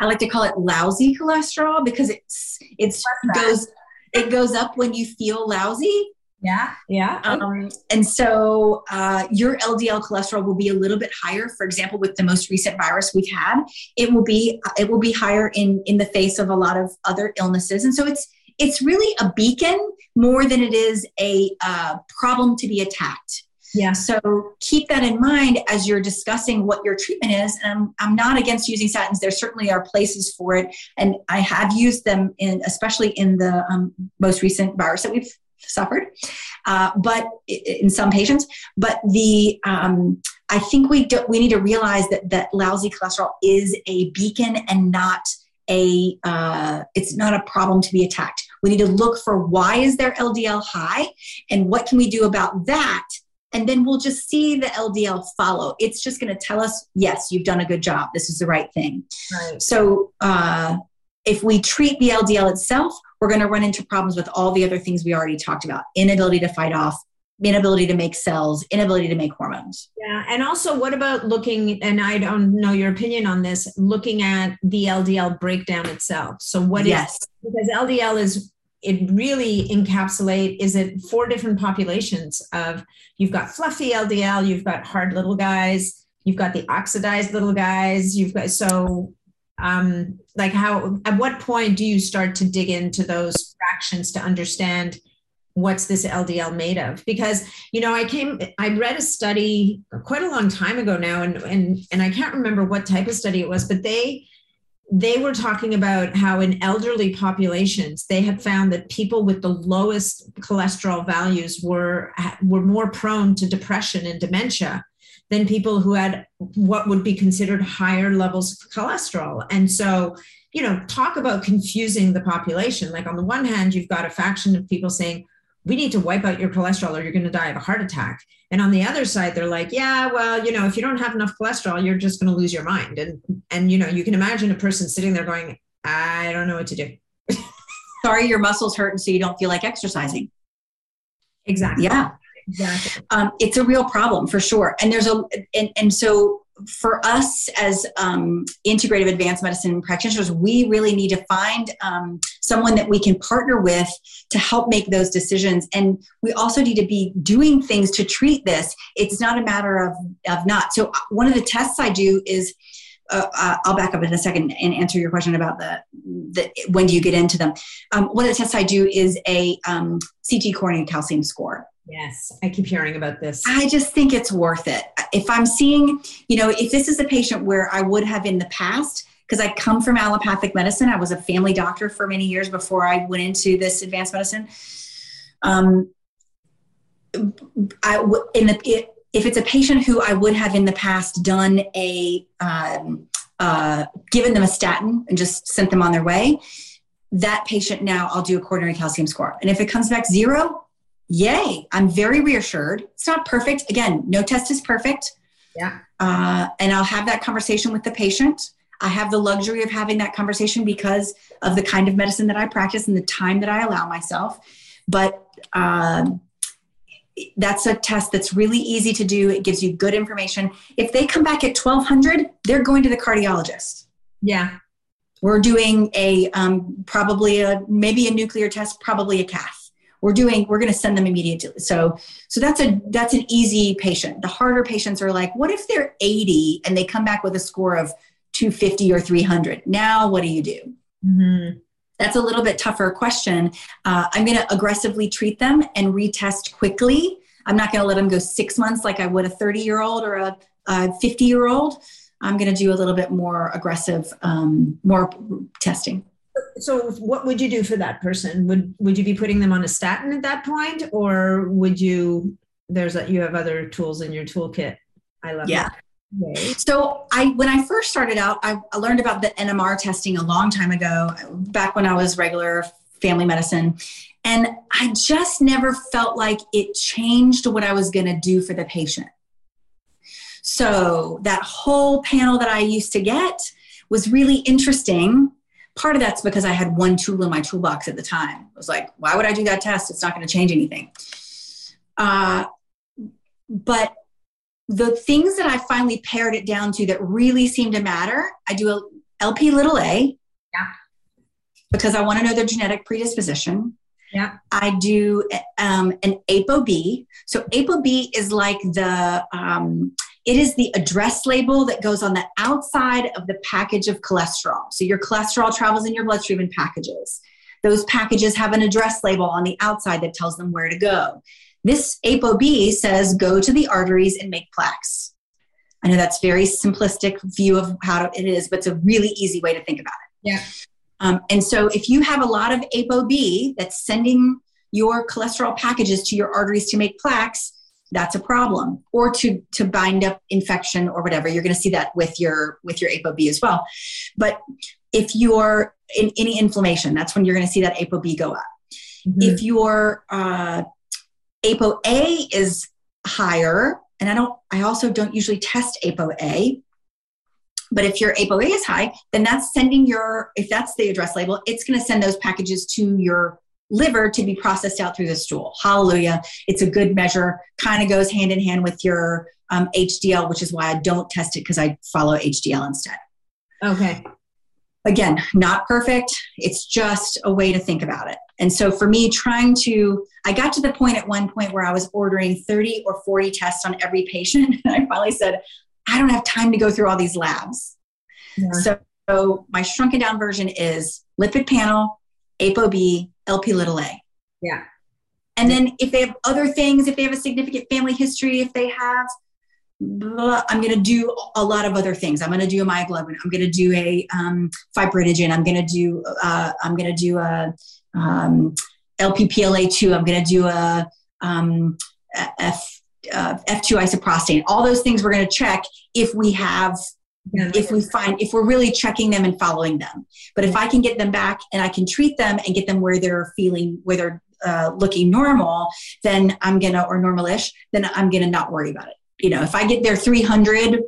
I like to call it lousy cholesterol because it's it's goes it goes up when you feel lousy. Yeah, yeah. Um, and so uh, your LDL cholesterol will be a little bit higher. For example, with the most recent virus we've had, it will be it will be higher in in the face of a lot of other illnesses. And so it's it's really a beacon more than it is a uh, problem to be attacked. Yeah. So keep that in mind as you're discussing what your treatment is. And I'm, I'm not against using statins. There certainly are places for it. And I have used them in, especially in the um, most recent virus that we've suffered, uh, but in some patients. But the um, I think we do, we need to realize that that lousy cholesterol is a beacon and not a uh, it's not a problem to be attacked. We need to look for why is their LDL high and what can we do about that and then we'll just see the LDL follow. It's just going to tell us, yes, you've done a good job. This is the right thing. Right. So uh, if we treat the LDL itself, we're going to run into problems with all the other things we already talked about inability to fight off, inability to make cells, inability to make hormones. Yeah. And also, what about looking, and I don't know your opinion on this, looking at the LDL breakdown itself. So, what yes. is because LDL is it really encapsulate is it four different populations of you've got fluffy ldl you've got hard little guys you've got the oxidized little guys you've got so um like how at what point do you start to dig into those fractions to understand what's this ldl made of because you know i came i read a study quite a long time ago now and and and i can't remember what type of study it was but they they were talking about how in elderly populations they had found that people with the lowest cholesterol values were were more prone to depression and dementia than people who had what would be considered higher levels of cholesterol. And so, you know, talk about confusing the population. Like on the one hand, you've got a faction of people saying, we need to wipe out your cholesterol or you're going to die of a heart attack. And on the other side, they're like, yeah, well, you know, if you don't have enough cholesterol, you're just going to lose your mind. And, and, you know, you can imagine a person sitting there going, I don't know what to do. Sorry, your muscles hurt. And so you don't feel like exercising. Exactly. Yeah. Exactly. Um, it's a real problem for sure. And there's a, and, and so for us as um, integrative advanced medicine practitioners, we really need to find um, someone that we can partner with to help make those decisions. And we also need to be doing things to treat this. It's not a matter of, of not. So, uh, one of the tests I do is uh, uh, I'll back up in a second and answer your question about the, the when do you get into them. Um, one of the tests I do is a um, CT coronary calcium score. Yes, I keep hearing about this. I just think it's worth it. If I'm seeing, you know, if this is a patient where I would have in the past, because I come from allopathic medicine, I was a family doctor for many years before I went into this advanced medicine. Um, I in the if it's a patient who I would have in the past done a um, uh, given them a statin and just sent them on their way, that patient now I'll do a coronary calcium score, and if it comes back zero, yay, I'm very reassured. It's not perfect. Again, no test is perfect. Yeah. Uh, and I'll have that conversation with the patient. I have the luxury of having that conversation because of the kind of medicine that I practice and the time that I allow myself. But um, that's a test that's really easy to do. It gives you good information. If they come back at 1200, they're going to the cardiologist. Yeah. We're doing a um, probably a maybe a nuclear test, probably a cath we're doing we're going to send them immediately. So so that's a that's an easy patient. The harder patients are like what if they're 80 and they come back with a score of 250 or 300 now what do you do? Mm-hmm. that's a little bit tougher question. Uh, i'm going to aggressively treat them and retest quickly. I'm not going to let them go six months like i would a 30 year old or a, a 50 year old i'm going to do a little bit more aggressive um, more testing so what would you do for that person? Would would you be putting them on a statin at that point or would you there's that you have other tools in your toolkit? I love yeah. that. so i when i first started out I, I learned about the nmr testing a long time ago back when i was regular family medicine and i just never felt like it changed what i was going to do for the patient. So that whole panel that i used to get was really interesting Part of that's because I had one tool in my toolbox at the time. I was like, why would I do that test? It's not going to change anything. Uh, but the things that I finally pared it down to that really seem to matter, I do a LP little a. Yeah. Because I want to know their genetic predisposition. Yeah. I do um, an ApoB. So ApoB is like the um, it is the address label that goes on the outside of the package of cholesterol. So your cholesterol travels in your bloodstream in packages. Those packages have an address label on the outside that tells them where to go. This ApoB says go to the arteries and make plaques. I know that's very simplistic view of how it is, but it's a really easy way to think about it. Yeah. Um, and so if you have a lot of ApoB that's sending your cholesterol packages to your arteries to make plaques, that's a problem. Or to to bind up infection or whatever you're going to see that with your with your apob as well. But if you're in any inflammation that's when you're going to see that apob go up. Mm-hmm. if your uh, apoa is higher and i don't i also don't usually test apoa but if your apoa is high then that's sending your if that's the address label it's going to send those packages to your liver to be processed out through the stool. Hallelujah. It's a good measure, kind of goes hand in hand with your um, HDL, which is why I don't test it because I follow HDL instead. Okay. Again, not perfect. It's just a way to think about it. And so for me, trying to, I got to the point at one point where I was ordering 30 or 40 tests on every patient. And I finally said, I don't have time to go through all these labs. Yeah. So, so my shrunken down version is lipid panel, ApoB, LP little a. Yeah. And then if they have other things, if they have a significant family history, if they have, blah, I'm going to do a lot of other things. I'm going to do a myoglobin. I'm going to do a um, fibrinogen. I'm going to do. Uh, I'm going to do a um, LPPLA2. I'm going to do a um, F, uh, F2 isoprostane. All those things we're going to check if we have if we find if we're really checking them and following them. But if i can get them back and i can treat them and get them where they're feeling where they're uh, looking normal then i'm gonna or normalish then i'm gonna not worry about it. You know if i get their 300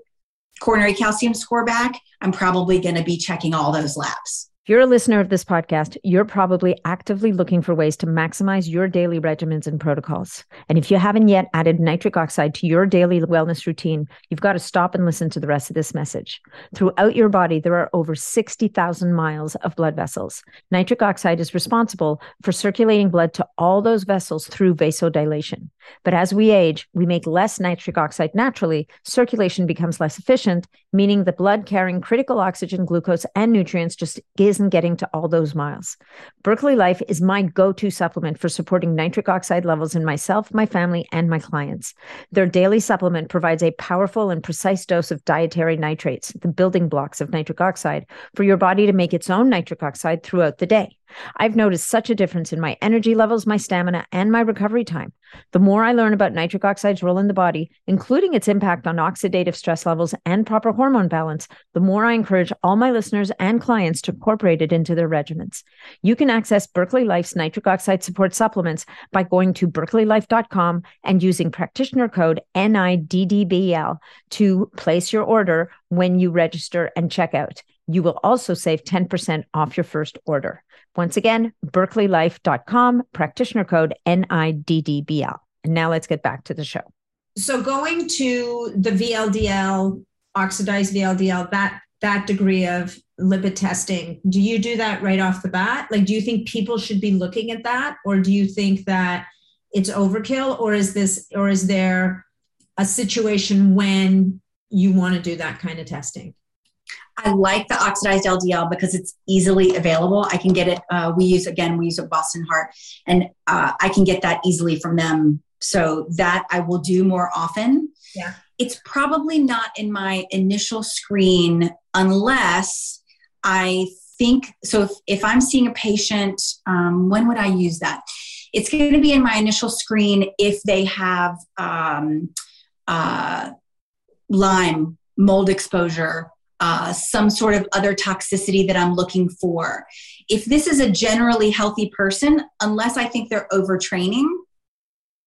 coronary calcium score back i'm probably gonna be checking all those labs if you're a listener of this podcast, you're probably actively looking for ways to maximize your daily regimens and protocols. And if you haven't yet added nitric oxide to your daily wellness routine, you've got to stop and listen to the rest of this message. Throughout your body, there are over 60,000 miles of blood vessels. Nitric oxide is responsible for circulating blood to all those vessels through vasodilation. But as we age, we make less nitric oxide naturally, circulation becomes less efficient, meaning the blood carrying critical oxygen, glucose, and nutrients just isn't getting to all those miles. Berkeley Life is my go to supplement for supporting nitric oxide levels in myself, my family, and my clients. Their daily supplement provides a powerful and precise dose of dietary nitrates, the building blocks of nitric oxide, for your body to make its own nitric oxide throughout the day. I've noticed such a difference in my energy levels, my stamina, and my recovery time. The more I learn about nitric oxide's role in the body, including its impact on oxidative stress levels and proper balance, the more I encourage all my listeners and clients to incorporate it into their regimens. You can access Berkeley Life's nitric oxide support supplements by going to berkeleylife.com and using practitioner code NIDDBL to place your order when you register and check out. You will also save 10% off your first order. Once again, berkeleylife.com, practitioner code NIDDBL. And now let's get back to the show. So going to the VLDL, oxidized VLDL, that that degree of lipid testing, do you do that right off the bat? Like, do you think people should be looking at that, or do you think that it's overkill, or is this, or is there a situation when you want to do that kind of testing? I like the oxidized LDL because it's easily available. I can get it. Uh, we use again, we use a Boston Heart, and uh, I can get that easily from them. So that I will do more often. Yeah, it's probably not in my initial screen unless I think so. If, if I'm seeing a patient, um, when would I use that? It's going to be in my initial screen if they have um, uh, Lyme mold exposure uh, some sort of other toxicity that I'm looking for. If this is a generally healthy person, unless I think they're overtraining,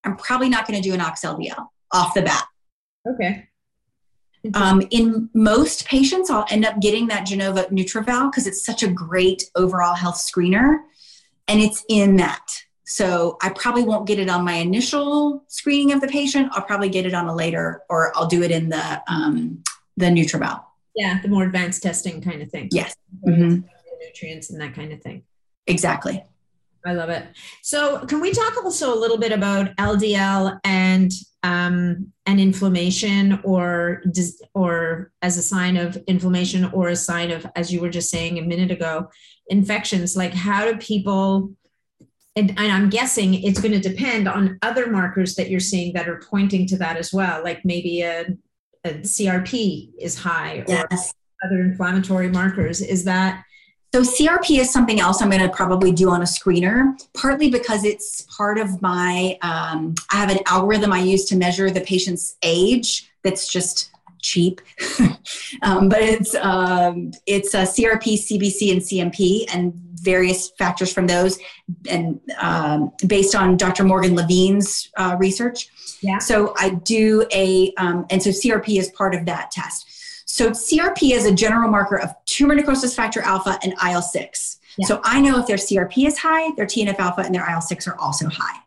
I'm probably not going to do an OxLDL off the bat. Okay. Um, in most patients, I'll end up getting that Genova NutrEval because it's such a great overall health screener, and it's in that. So I probably won't get it on my initial screening of the patient. I'll probably get it on a later, or I'll do it in the um, the NutrEval. Yeah, the more advanced testing kind of thing. Yes. Mm-hmm. Nutrients and that kind of thing. Exactly. I love it. So, can we talk also a little bit about LDL and um, and inflammation, or or as a sign of inflammation, or a sign of, as you were just saying a minute ago, infections? Like, how do people? And, and I'm guessing it's going to depend on other markers that you're seeing that are pointing to that as well, like maybe a CRP is high yes. or other inflammatory markers. Is that so CRP is something else I'm going to probably do on a screener, partly because it's part of my, um, I have an algorithm I use to measure the patient's age that's just cheap. um, but it's, um, it's a CRP, CBC, and CMP and various factors from those and um, based on Dr. Morgan Levine's uh, research. Yeah. So I do a, um, and so CRP is part of that test. So CRP is a general marker of tumor necrosis factor alpha and IL 6. Yeah. So I know if their CRP is high, their TNF alpha and their IL 6 are also high.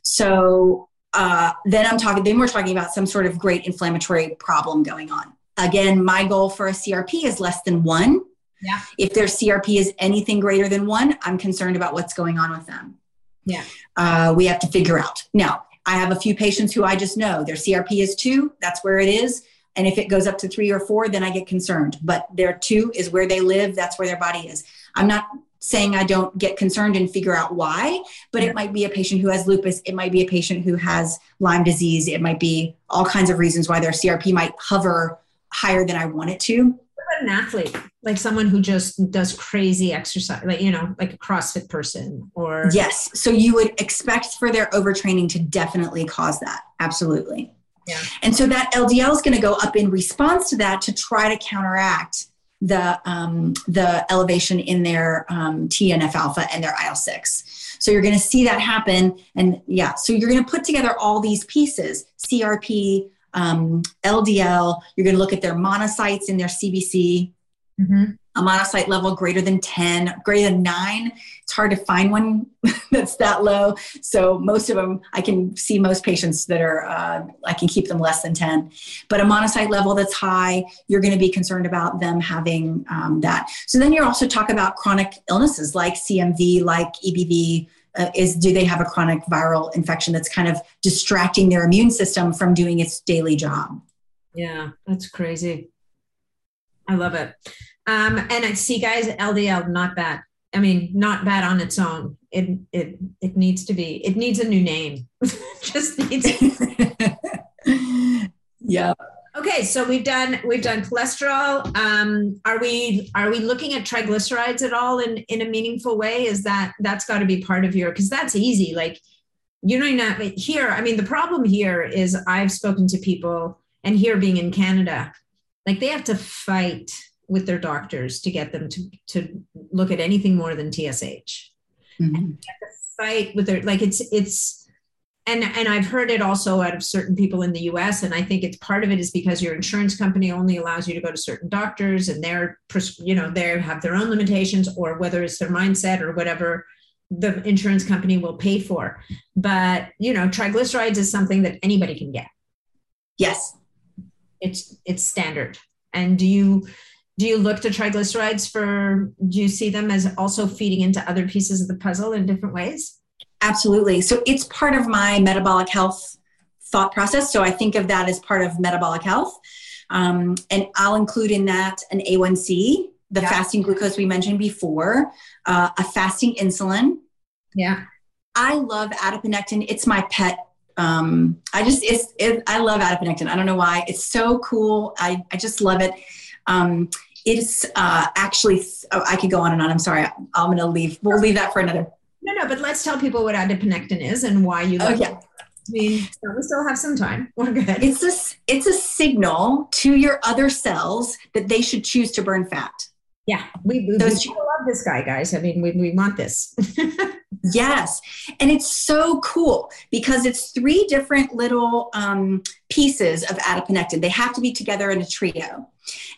So uh, then I'm talking, then we're talking about some sort of great inflammatory problem going on. Again, my goal for a CRP is less than one. Yeah. If their CRP is anything greater than one, I'm concerned about what's going on with them. Yeah. Uh, we have to figure out. Now, I have a few patients who I just know their CRP is two, that's where it is. And if it goes up to three or four, then I get concerned. But their two is where they live, that's where their body is. I'm not saying I don't get concerned and figure out why, but it might be a patient who has lupus, it might be a patient who has Lyme disease, it might be all kinds of reasons why their CRP might hover higher than I want it to. What an athlete, like someone who just does crazy exercise, like, you know, like a CrossFit person or. Yes. So you would expect for their overtraining to definitely cause that. Absolutely. Yeah. And so that LDL is going to go up in response to that to try to counteract the um, the elevation in their um, TNF alpha and their IL six. So you're going to see that happen, and yeah, so you're going to put together all these pieces: CRP, um, LDL. You're going to look at their monocytes in their CBC. Mm-hmm. A monocyte level greater than 10, greater than nine. It's hard to find one that's that low. So most of them, I can see most patients that are, uh, I can keep them less than 10. But a monocyte level that's high, you're going to be concerned about them having um, that. So then you're also talk about chronic illnesses like CMV, like EBV, uh, is do they have a chronic viral infection that's kind of distracting their immune system from doing its daily job yeah that's crazy i love it um, and i see guys ldl not bad i mean not bad on its own it it it needs to be it needs a new name just needs yeah Okay, so we've done we've done cholesterol. Um, are we are we looking at triglycerides at all in in a meaningful way? Is that that's got to be part of your because that's easy. Like you know not here. I mean, the problem here is I've spoken to people, and here being in Canada, like they have to fight with their doctors to get them to to look at anything more than TSH. Mm-hmm. fight with their like it's it's and and I've heard it also out of certain people in the US and I think it's part of it is because your insurance company only allows you to go to certain doctors and they're you know they have their own limitations or whether it's their mindset or whatever the insurance company will pay for but you know triglycerides is something that anybody can get yes it's it's standard and do you do you look to triglycerides for do you see them as also feeding into other pieces of the puzzle in different ways Absolutely. So it's part of my metabolic health thought process. So I think of that as part of metabolic health. Um, and I'll include in that an A1C, the yeah. fasting glucose we mentioned before, uh, a fasting insulin. Yeah. I love adiponectin. It's my pet. Um, I just, it's, it, I love adiponectin. I don't know why. It's so cool. I, I just love it. Um, it's uh, actually, oh, I could go on and on. I'm sorry. I'm going to leave. We'll leave that for another no, no, but let's tell people what adiponectin is and why you like okay. it. I mean, so we still have some time. We're good. It's a, it's a signal to your other cells that they should choose to burn fat. Yeah, we, we, Those, we love this guy, guys. I mean, we, we want this. yes. And it's so cool because it's three different little um, pieces of adiponectin. They have to be together in a trio.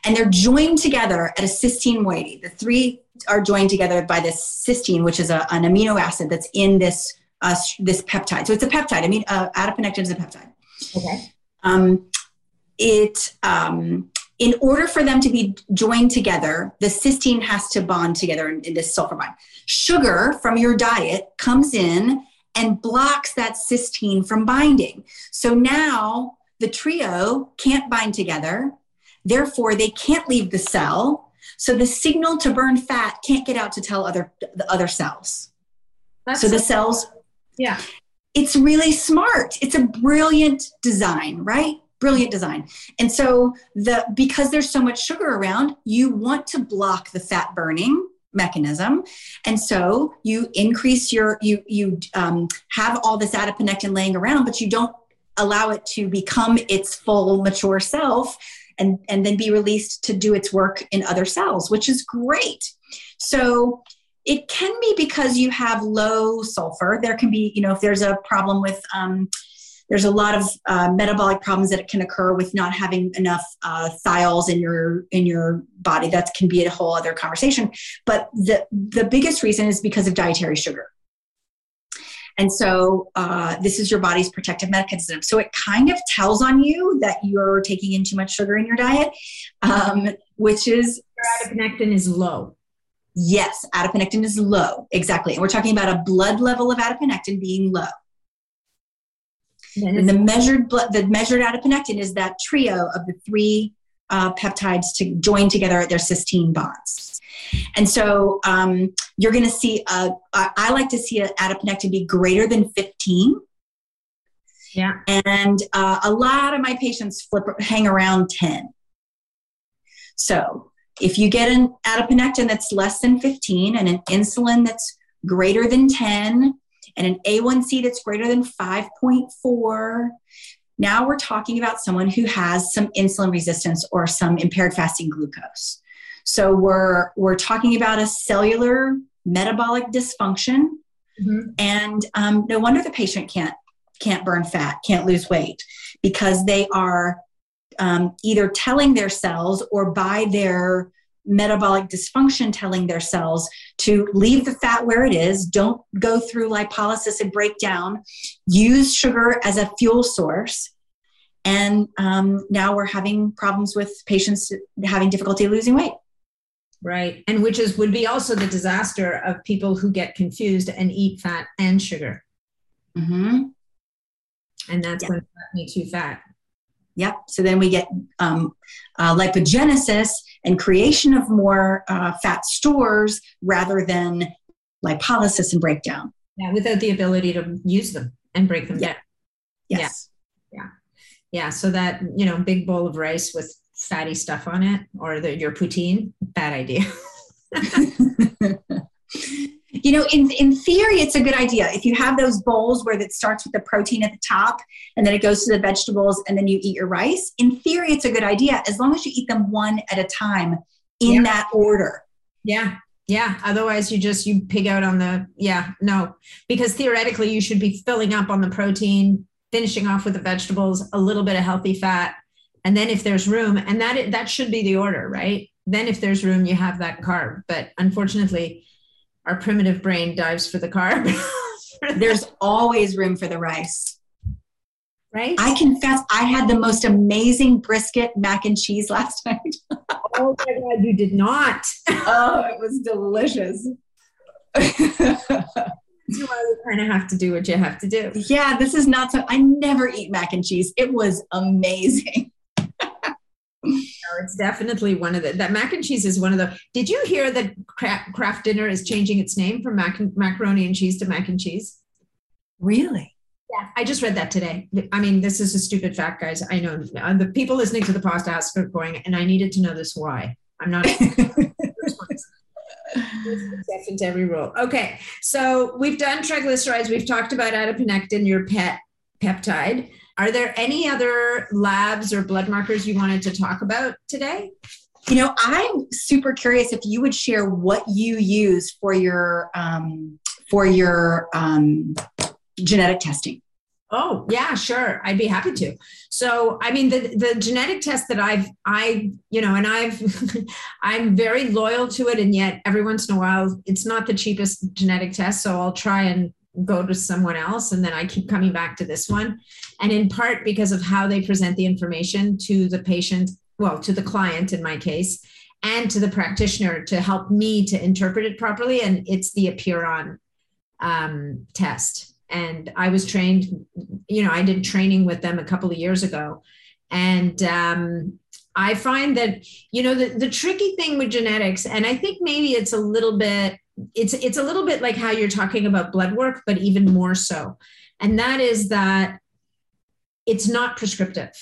And they're joined together at a cysteine moiety. The three are joined together by this cysteine, which is a, an amino acid that's in this uh, this peptide. So it's a peptide. I mean, uh, adiponectin is a peptide. Okay. Um, it um, in order for them to be joined together, the cysteine has to bond together in, in this sulfur bond. Sugar from your diet comes in and blocks that cysteine from binding. So now the trio can't bind together. Therefore, they can't leave the cell. So the signal to burn fat can't get out to tell other the other cells. That's so the cells. Yeah. It's really smart. It's a brilliant design, right? Brilliant design. And so the because there's so much sugar around, you want to block the fat burning mechanism and so you increase your you you um, have all this adiponectin laying around but you don't allow it to become its full mature self and, and then be released to do its work in other cells, which is great. So it can be because you have low sulfur. There can be, you know, if there's a problem with, um, there's a lot of uh, metabolic problems that can occur with not having enough uh, thiols in your in your body. That can be a whole other conversation. But the the biggest reason is because of dietary sugar. And so uh, this is your body's protective mechanism. So it kind of tells on you that you're taking in too much sugar in your diet, um, which is your adiponectin is low. Yes, adiponectin is low. Exactly. And we're talking about a blood level of adiponectin being low. And the measured blood, the measured adiponectin is that trio of the three uh, peptides to join together at their cysteine bonds. And so um, you're going to see, a, I like to see an adiponectin be greater than 15. Yeah. And uh, a lot of my patients flip, hang around 10. So if you get an adiponectin that's less than 15 and an insulin that's greater than 10 and an A1C that's greater than 5.4, now we're talking about someone who has some insulin resistance or some impaired fasting glucose. So we're we're talking about a cellular metabolic dysfunction, mm-hmm. and um, no wonder the patient can't can't burn fat, can't lose weight, because they are um, either telling their cells or by their metabolic dysfunction telling their cells to leave the fat where it is, don't go through lipolysis and break down, use sugar as a fuel source. And um, now we're having problems with patients having difficulty losing weight. Right. And which is would be also the disaster of people who get confused and eat fat and sugar. Mm-hmm. And that's when fat makes you fat. Yep. So then we get um, uh, lipogenesis and creation of more uh, fat stores rather than lipolysis and breakdown. Yeah, without the ability to use them and break them yeah. down. Yes. Yeah. yeah. Yeah. So that, you know, big bowl of rice with fatty stuff on it or the, your poutine, bad idea. you know, in, in theory, it's a good idea. If you have those bowls where it starts with the protein at the top and then it goes to the vegetables and then you eat your rice, in theory, it's a good idea as long as you eat them one at a time in yeah. that order. Yeah. Yeah. Otherwise, you just, you pig out on the, yeah, no, because theoretically, you should be filling up on the protein, finishing off with the vegetables, a little bit of healthy fat. And then if there's room, and that, that should be the order, right? Then if there's room, you have that carb. But unfortunately, our primitive brain dives for the carb. There's always room for the rice. Right? I confess, I had the most amazing brisket mac and cheese last night. oh my God, you did not. oh, it was delicious. You kind of have to do what you have to do. Yeah, this is not so. I never eat mac and cheese. It was amazing it's definitely one of the that mac and cheese is one of the. Did you hear that Kraft Dinner is changing its name from mac macaroni and cheese to mac and cheese? Really? Yeah, I just read that today. I mean, this is a stupid fact, guys. I know uh, the people listening to the podcast are going, and I needed to know this why. I'm not. exception to every rule. Okay, so we've done triglycerides. We've talked about adiponectin, your pet peptide. Are there any other labs or blood markers you wanted to talk about today? You know, I'm super curious if you would share what you use for your um, for your um, genetic testing. Oh yeah, sure. I'd be happy to. So I mean, the the genetic test that I've I you know, and I've I'm very loyal to it, and yet every once in a while, it's not the cheapest genetic test. So I'll try and go to someone else and then I keep coming back to this one. And in part because of how they present the information to the patient, well, to the client in my case, and to the practitioner to help me to interpret it properly. And it's the Apeiron um, test. And I was trained, you know, I did training with them a couple of years ago. And um, I find that, you know, the, the tricky thing with genetics, and I think maybe it's a little bit it's it's a little bit like how you're talking about blood work but even more so. And that is that it's not prescriptive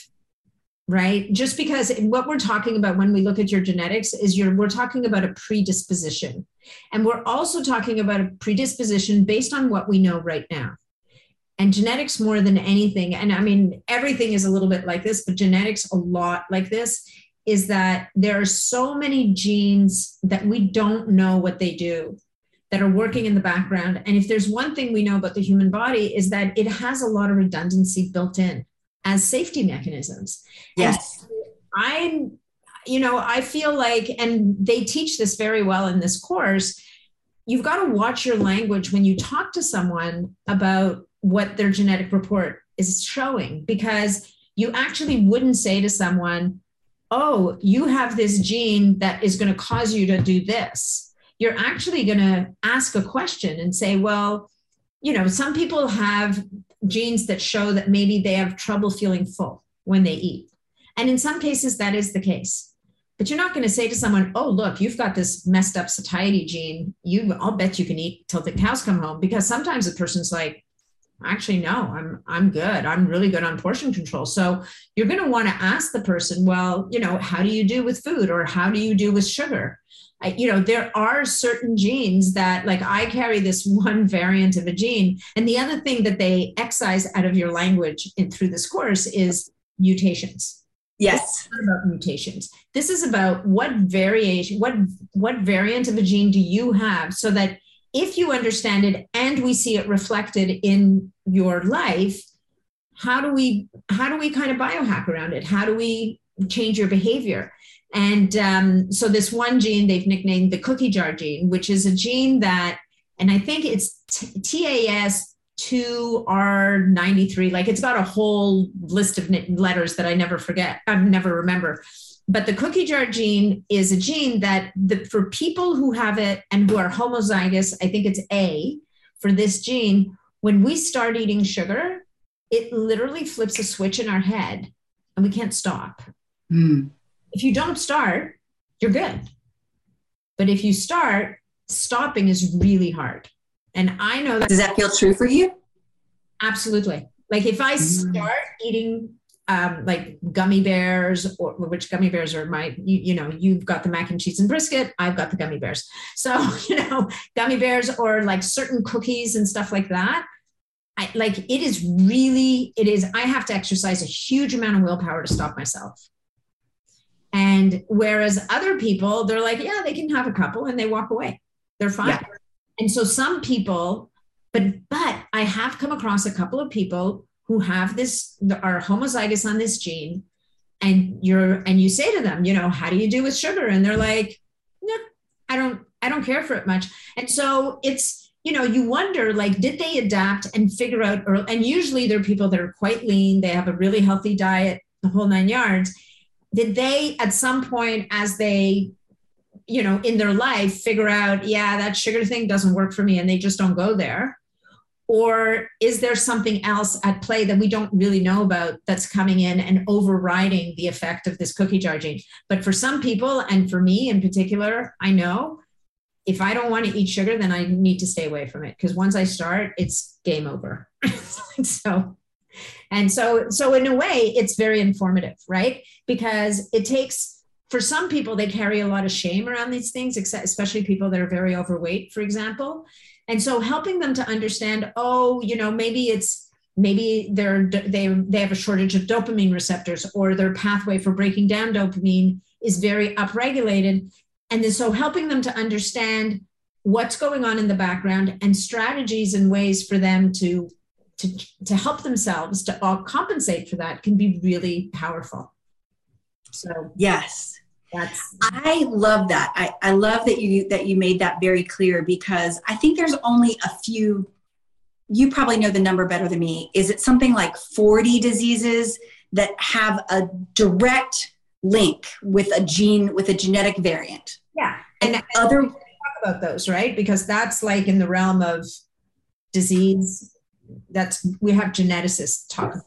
right? Just because what we're talking about when we look at your genetics is you're we're talking about a predisposition. And we're also talking about a predisposition based on what we know right now. And genetics more than anything and i mean everything is a little bit like this but genetics a lot like this is that there are so many genes that we don't know what they do that are working in the background. And if there's one thing we know about the human body is that it has a lot of redundancy built in as safety mechanisms. Yes. I'm, you know, I feel like, and they teach this very well in this course, you've got to watch your language when you talk to someone about what their genetic report is showing because you actually wouldn't say to someone, oh, you have this gene that is going to cause you to do this. You're actually going to ask a question and say, well, you know, some people have genes that show that maybe they have trouble feeling full when they eat. And in some cases, that is the case. But you're not going to say to someone, oh, look, you've got this messed up satiety gene. You, I'll bet you can eat till the cows come home. Because sometimes a person's like, actually no i'm i'm good i'm really good on portion control so you're going to want to ask the person well you know how do you do with food or how do you do with sugar I, you know there are certain genes that like i carry this one variant of a gene and the other thing that they excise out of your language in, through this course is mutations Yes. about mutations. This is about what variation, what what variant of a gene do you have so that if you understand it and we see it reflected in your life, how do we how do we kind of biohack around it? How do we change your behavior? And um, so this one gene they've nicknamed the cookie jar gene, which is a gene that, and I think it's TAS 2R93. Like it's got a whole list of letters that I never forget, I never remember. But the cookie jar gene is a gene that the, for people who have it and who are homozygous, I think it's A for this gene, when we start eating sugar, it literally flips a switch in our head and we can't stop. Mm. If you don't start, you're good. But if you start, stopping is really hard. And I know that. Does that feel true for you? Absolutely. Like if I mm. start eating um, like gummy bears, or which gummy bears are my, you, you, know, you've got the mac and cheese and brisket, I've got the gummy bears. So, you know, gummy bears or like certain cookies and stuff like that. I like it is really, it is, I have to exercise a huge amount of willpower to stop myself. And whereas other people, they're like, yeah, they can have a couple and they walk away. They're fine. Yeah. And so some people, but but I have come across a couple of people who have this are homozygous on this gene, and you're and you say to them, you know, how do you do with sugar? And they're like, no, I don't, I don't care for it much. And so it's you know you wonder like did they adapt and figure out or and usually they're people that are quite lean they have a really healthy diet the whole nine yards did they at some point as they you know, in their life figure out, yeah, that sugar thing doesn't work for me and they just don't go there? Or is there something else at play that we don't really know about that's coming in and overriding the effect of this cookie jar gene? But for some people, and for me in particular, I know if I don't want to eat sugar, then I need to stay away from it because once I start, it's game over. so, and so, so in a way, it's very informative, right? Because it takes for some people, they carry a lot of shame around these things, especially people that are very overweight, for example. And so helping them to understand, oh, you know, maybe it's maybe they're they they have a shortage of dopamine receptors or their pathway for breaking down dopamine is very upregulated. And then so helping them to understand what's going on in the background and strategies and ways for them to to, to help themselves to all compensate for that can be really powerful. So yes, that's I love that. I, I love that you that you made that very clear because I think there's only a few you probably know the number better than me. Is it something like 40 diseases that have a direct link with a gene with a genetic variant? Yeah. And, and other talk about those, right? Because that's like in the realm of disease. That's we have geneticists talk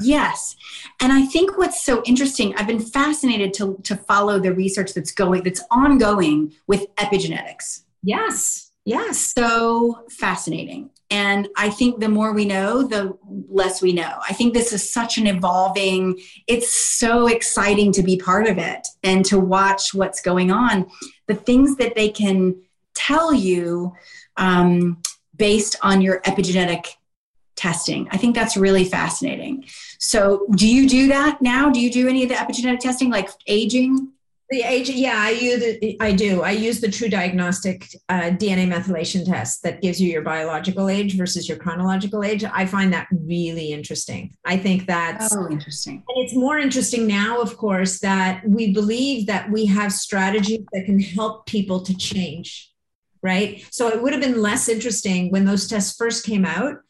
Yes. And I think what's so interesting, I've been fascinated to, to follow the research that's going, that's ongoing with epigenetics. Yes. Yes. So fascinating. And I think the more we know, the less we know. I think this is such an evolving, it's so exciting to be part of it and to watch what's going on. The things that they can tell you um, based on your epigenetic testing. I think that's really fascinating. So, do you do that now? Do you do any of the epigenetic testing, like aging? The age, yeah, I use I do. I use the TruDiagnostic uh, DNA methylation test that gives you your biological age versus your chronological age. I find that really interesting. I think that's oh, interesting. And it's more interesting now, of course, that we believe that we have strategies that can help people to change. Right. So it would have been less interesting when those tests first came out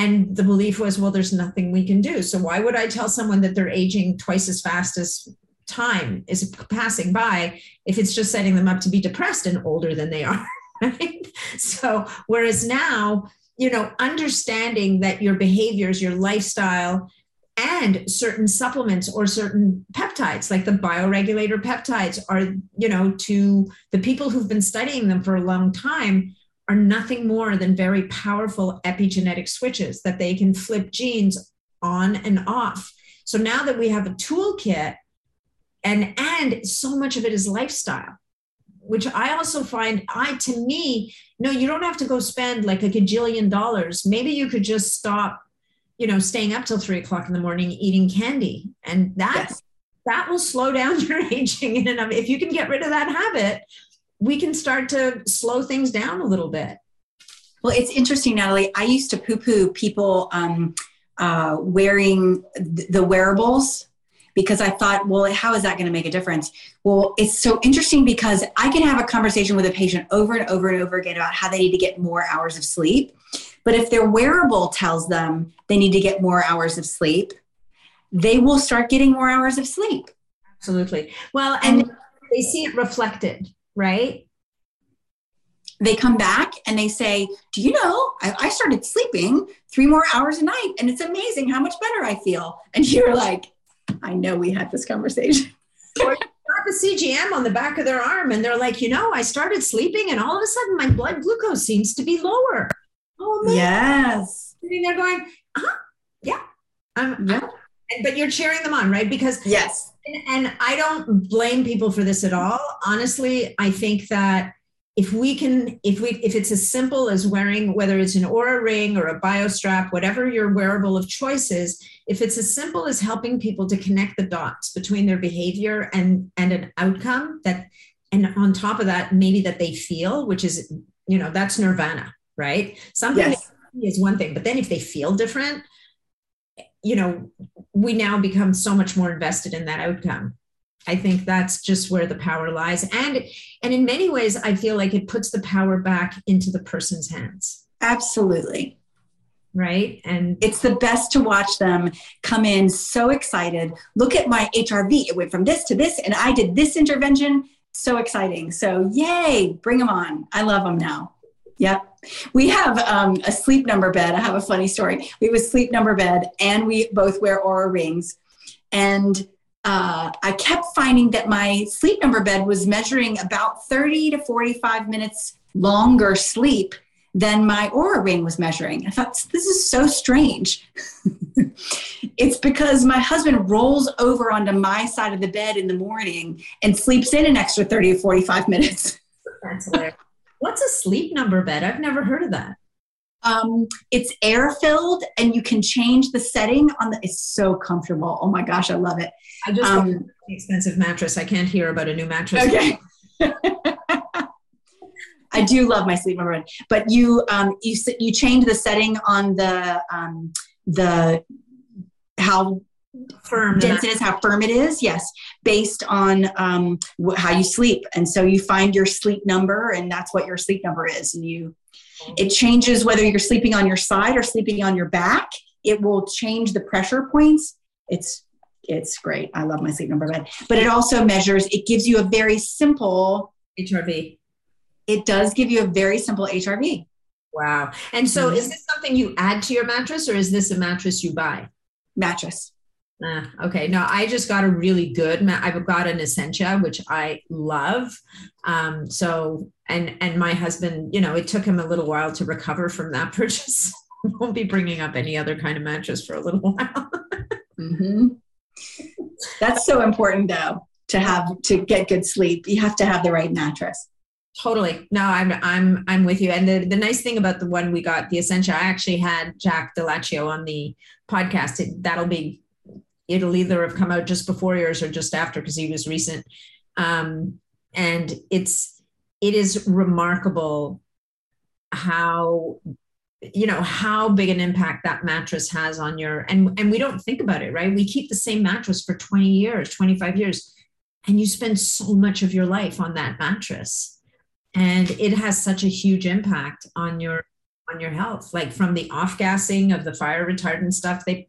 and the belief was, well, there's nothing we can do. So why would I tell someone that they're aging twice as fast as time is passing by if it's just setting them up to be depressed and older than they are? Right? So whereas now, you know, understanding that your behaviors, your lifestyle, and certain supplements or certain peptides like the bioregulator peptides are you know to the people who've been studying them for a long time are nothing more than very powerful epigenetic switches that they can flip genes on and off. So now that we have a toolkit and and so much of it is lifestyle which I also find I to me, no, you don't have to go spend like a gajillion dollars. Maybe you could just stop, you know, staying up till three o'clock in the morning eating candy. And that yes. that will slow down your aging. in And if you can get rid of that habit, we can start to slow things down a little bit. Well, it's interesting, Natalie. I used to poo-poo people um, uh, wearing the wearables because I thought, well, how is that going to make a difference? Well, it's so interesting because I can have a conversation with a patient over and over and over again about how they need to get more hours of sleep. But if their wearable tells them they need to get more hours of sleep, they will start getting more hours of sleep. Absolutely. Well, and, and they see it reflected, right? They come back and they say, Do you know, I, I started sleeping three more hours a night and it's amazing how much better I feel. And you're like, I know we had this conversation. the CGM on the back of their arm, and they're like, you know, I started sleeping, and all of a sudden my blood glucose seems to be lower. Oh, man. yes. Mean, they're going, huh? Yeah. Um, yeah. But you're cheering them on, right? Because yes. And, and I don't blame people for this at all. Honestly, I think that if we can if we if it's as simple as wearing whether it's an Oura ring or a Biostrap whatever your wearable of choice is if it's as simple as helping people to connect the dots between their behavior and and an outcome that and on top of that maybe that they feel which is you know that's nirvana right something yes. is one thing but then if they feel different you know we now become so much more invested in that outcome I think that's just where the power lies. And and in many ways, I feel like it puts the power back into the person's hands. Absolutely. Right. And it's the best to watch them come in so excited. Look at my HRV. It went from this to this, and I did this intervention. So exciting. So, yay, bring them on. I love them now. Yep. We have um, a sleep number bed. I have a funny story. We have a sleep number bed, and we both wear Oura rings. And uh, I kept finding that my sleep number bed was measuring about 30 to 45 minutes longer sleep than my Oura ring was measuring. I thought, this is so strange. it's because my husband rolls over onto my side of the bed in the morning and sleeps in an extra 30 to 45 minutes. That's. What's a sleep number bed? I've never heard of that. Um, it's air filled and you can change the setting on the, it's so comfortable. Oh my gosh, I love it. I just um, an expensive mattress. I can't hear about a new mattress. Okay. I do love my sleep number, but you um, you you change the setting on the um, the how firm dense it is, how firm it is. Yes, based on um, wh- how you sleep, and so you find your sleep number, and that's what your sleep number is, and you it changes whether you're sleeping on your side or sleeping on your back. It will change the pressure points. It's it's great. I love my sleep number bed. But it also measures, it gives you a very simple HRV. It does give you a very simple HRV. Wow. And so mm-hmm. is this something you add to your mattress or is this a mattress you buy? Mattress. Ah, okay. No, I just got a really good. I've got an Essentia, which I love. Um, so, and and my husband, you know, it took him a little while to recover from that purchase. Won't be bringing up any other kind of mattress for a little while. mm-hmm. That's so important, though, to have to get good sleep. You have to have the right mattress. Totally. No, I'm I'm I'm with you. And the, the nice thing about the one we got, the Essentia, I actually had Jack Dell'Accio on the podcast. It, that'll be it'll either have come out just before yours or just after because he was recent. Um, and it's it is remarkable how you know how big an impact that mattress has on your and and we don't think about it right we keep the same mattress for 20 years 25 years and you spend so much of your life on that mattress and it has such a huge impact on your on your health like from the off gassing of the fire retardant stuff they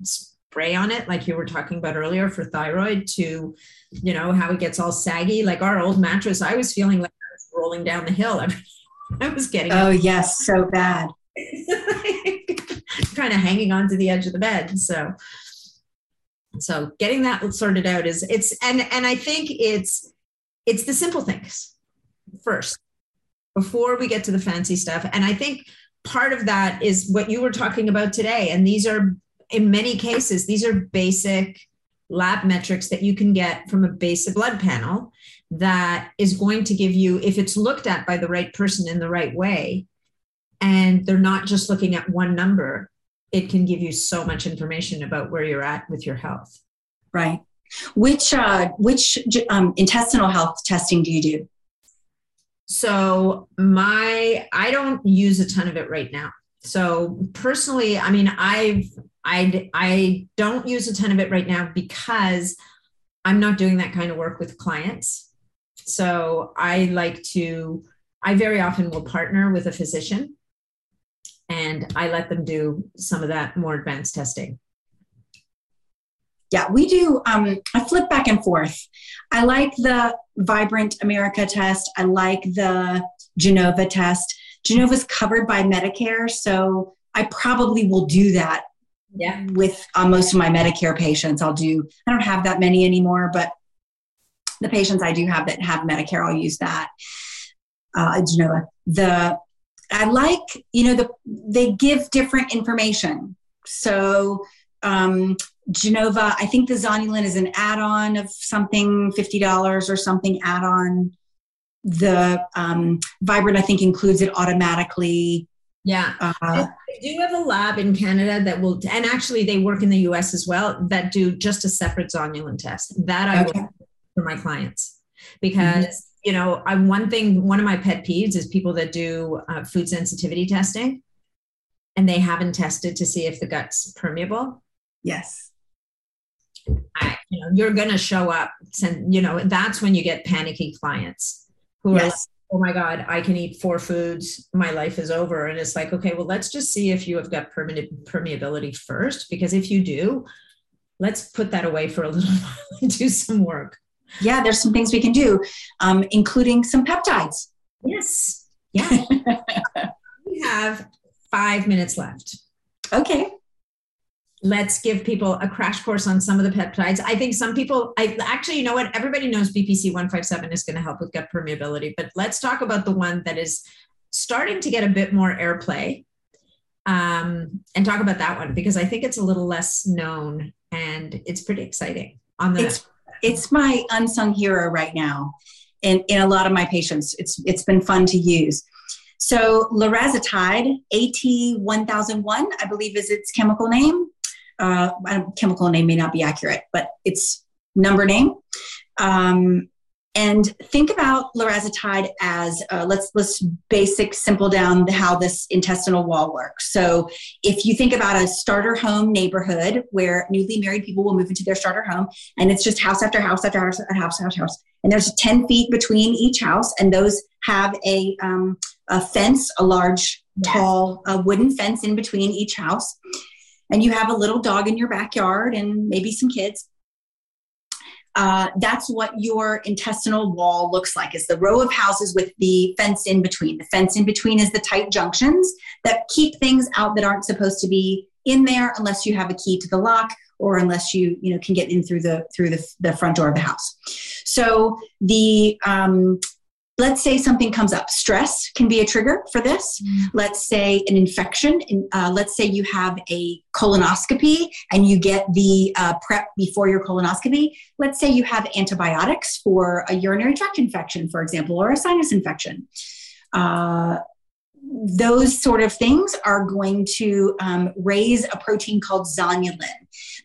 spray on it like you were talking about earlier for thyroid to you know how it gets all saggy like our old mattress i was feeling like i was rolling down the hill i was getting oh yes so bad kind of hanging onto the edge of the bed. So, so getting that sorted out is it's and and I think it's it's the simple things first. before we get to the fancy stuff. And I think part of that is what you were talking about today. And these are, in many cases, these are basic lab metrics that you can get from a basic blood panel that is going to give you, if it's looked at by the right person in the right way, and they're not just looking at one number, it can give you so much information about where you're at with your health. Right. Which uh, which um, intestinal health testing do you do? So my I don't use a ton of it right now. So personally, I mean, I've I I don't use a ton of it right now because I'm not doing that kind of work with clients. So I like to I very often will partner with a physician and I let them do some of that more advanced testing. Yeah, we do. Um, I flip back and forth. I like the Vibrant America test. I like the Genova test. Genova's covered by Medicare, so I probably will do that. Yeah. With uh, most of my Medicare patients, I'll do. I don't have that many anymore, but the patients I do have that have Medicare, I'll use that. Uh, Genova. The I like, you know, the they give different information. So um, Genova, I think the Zonulin is an add-on of something fifty dollars or something add-on. The um, Vibrant, I think, includes it automatically. Yeah, uh, do have a lab in Canada that will, and actually they work in the U.S. as well that do just a separate Zonulin test. That I okay. for my clients because. Mm-hmm you know, I one thing, one of my pet peeves is people that do uh, food sensitivity testing and they haven't tested to see if the gut's permeable. Yes. I, you know, you're going to show up. And, you know, that's when you get panicky clients who yes. are like, oh my God, I can eat four foods. My life is over. And it's like, okay, well, let's just see if you have got perme- permeability first. Because if you do, let's put that away for a little while and do some work yeah, there's some things we can do, um, including some peptides. Yes. Yeah. we have five minutes left. Okay. Let's give people a crash course on some of the peptides. I think some people, I actually, you know what? Everybody knows BPC 157 is going to help with gut permeability, but let's talk about the one that is starting to get a bit more airplay um, and talk about that one because I think it's a little less known and it's pretty exciting on the it's, it's my unsung hero right now in, in a lot of my patients. It's it's been fun to use. So larazotide, AT1001, I believe is its chemical name. Uh, chemical name may not be accurate, but it's number name. Um, and think about larazotide as uh, let's let's basic simple down how this intestinal wall works so if you think about a starter home neighborhood where newly married people will move into their starter home and it's just house after house after house after house after house and there's 10 feet between each house and those have a, um, a fence a large yes. tall a wooden fence in between each house and you have a little dog in your backyard and maybe some kids uh, that's what your intestinal wall looks like is the row of houses with the fence in between. The fence in between is the tight junctions that keep things out that aren't supposed to be in there unless you have a key to the lock or unless you you know can get in through the through the, the front door of the house. So the um, let's say something comes up stress can be a trigger for this mm. let's say an infection uh, let's say you have a colonoscopy and you get the uh, prep before your colonoscopy let's say you have antibiotics for a urinary tract infection for example or a sinus infection uh, those sort of things are going to um, raise a protein called zonulin.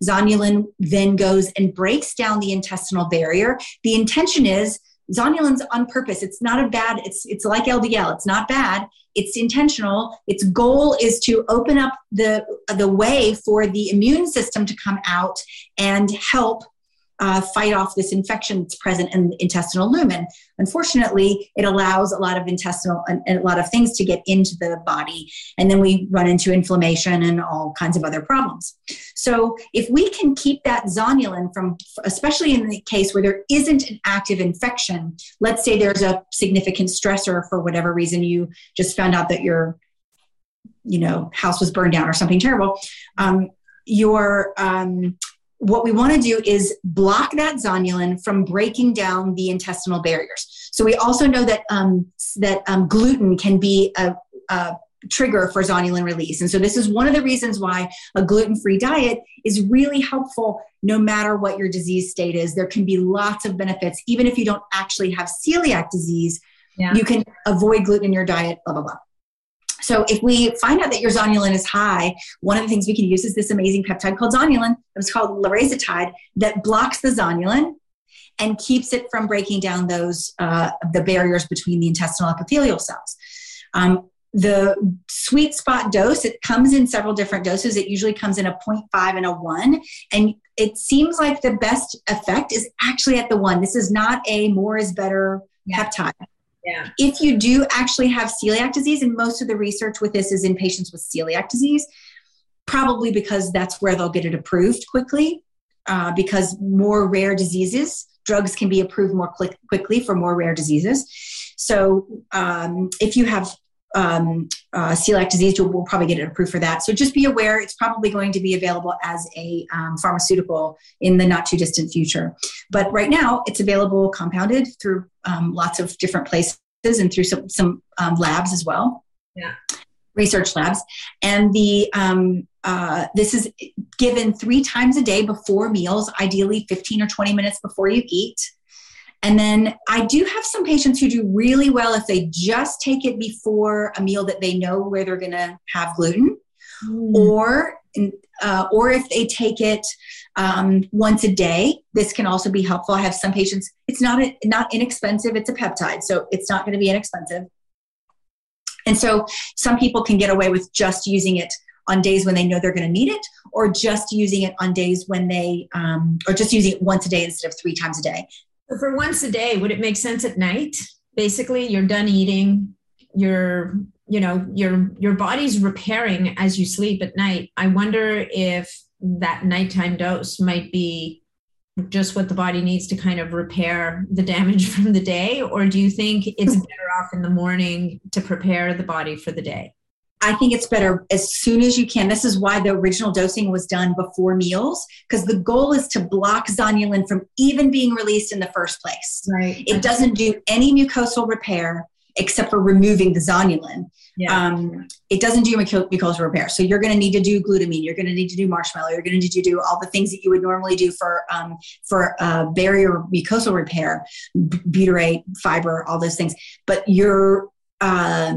Zonulin then goes and breaks down the intestinal barrier. The intention is zonulin's on purpose. It's not a bad it's it's like ldl it's not bad. It's intentional. Its goal is to open up the the way for the immune system to come out and help uh, fight off this infection that's present in the intestinal lumen. Unfortunately, it allows a lot of intestinal and, a lot of things to get into the body, and then we run into inflammation and all kinds of other problems. So, if we can keep that zonulin from, especially in the case where there isn't an active infection, let's say there's a significant stressor for whatever reason you just found out that your you know house was burned down or something terrible um, your um, what we want to do is block that zonulin from breaking down the intestinal barriers. So we also know that um, that um, gluten can be a, a trigger for zonulin release. And so this is one of the reasons why a gluten-free diet is really helpful no matter what your disease state is. There can be lots of benefits even if you don't actually have celiac disease. Yeah. You can avoid gluten in your diet, blah blah blah. So if we find out that your zonulin is high, one of the things we can use is this amazing peptide called zonulin. It's called larazotide that blocks the zonulin and keeps it from breaking down those uh, the barriers between the intestinal epithelial cells. Um, the sweet spot dose it comes in several different doses it usually comes in a 0.5 and a 1 and it seems like the best effect is actually at the 1 this is not a more is better yeah. peptide yeah. If you do actually have celiac disease, and most of the research with this is in patients with celiac disease, probably because that's where they'll get it approved quickly, uh, because more rare diseases, drugs can be approved more quick, quickly for more rare diseases. So um, if you have um, uh, celiac disease, we'll, we'll, probably get it approved for that. So just be aware, it's probably going to be available as a um, pharmaceutical in the not too distant future. But right now, it's available compounded through um, lots of different places and through some, some um, labs as well. Yeah. Research labs. And the um, uh, this is given three times a day before meals, ideally 15 or 20 minutes before you eat. And then I do have some patients who do really well if they just take it before a meal that they know where they're going to have gluten, mm. or uh, or if they take it um, once a day. This can also be helpful. I have some patients. It's not a, not inexpensive. It's a peptide, so it's not going to be inexpensive. And so some people can get away with just using it on days when they know they're going to need it, or just using it on days when they, um, or just using it once a day instead of three times a day. So for once a day, would it make sense at night? Basically, you're done eating, you're you know your your body's repairing as you sleep at night. I wonder if that nighttime dose might be just what the body needs to kind of repair the damage from the day or do you think it's better off in the morning to prepare the body for the day I think it's better as soon as you can. This is why the original dosing was done before meals, because the goal is to block zonulin from even being released in the first place. Right. It doesn't do any mucosal repair except for removing the zonulin. Yeah. Um, it doesn't do mucosal repair. So you're going to need to do glutamine. You're going to need to do marshmallow. You're going to need to do all the things that you would normally do for um, for uh, barrier mucosal repair, butyrate, fiber, all those things. But you're uh,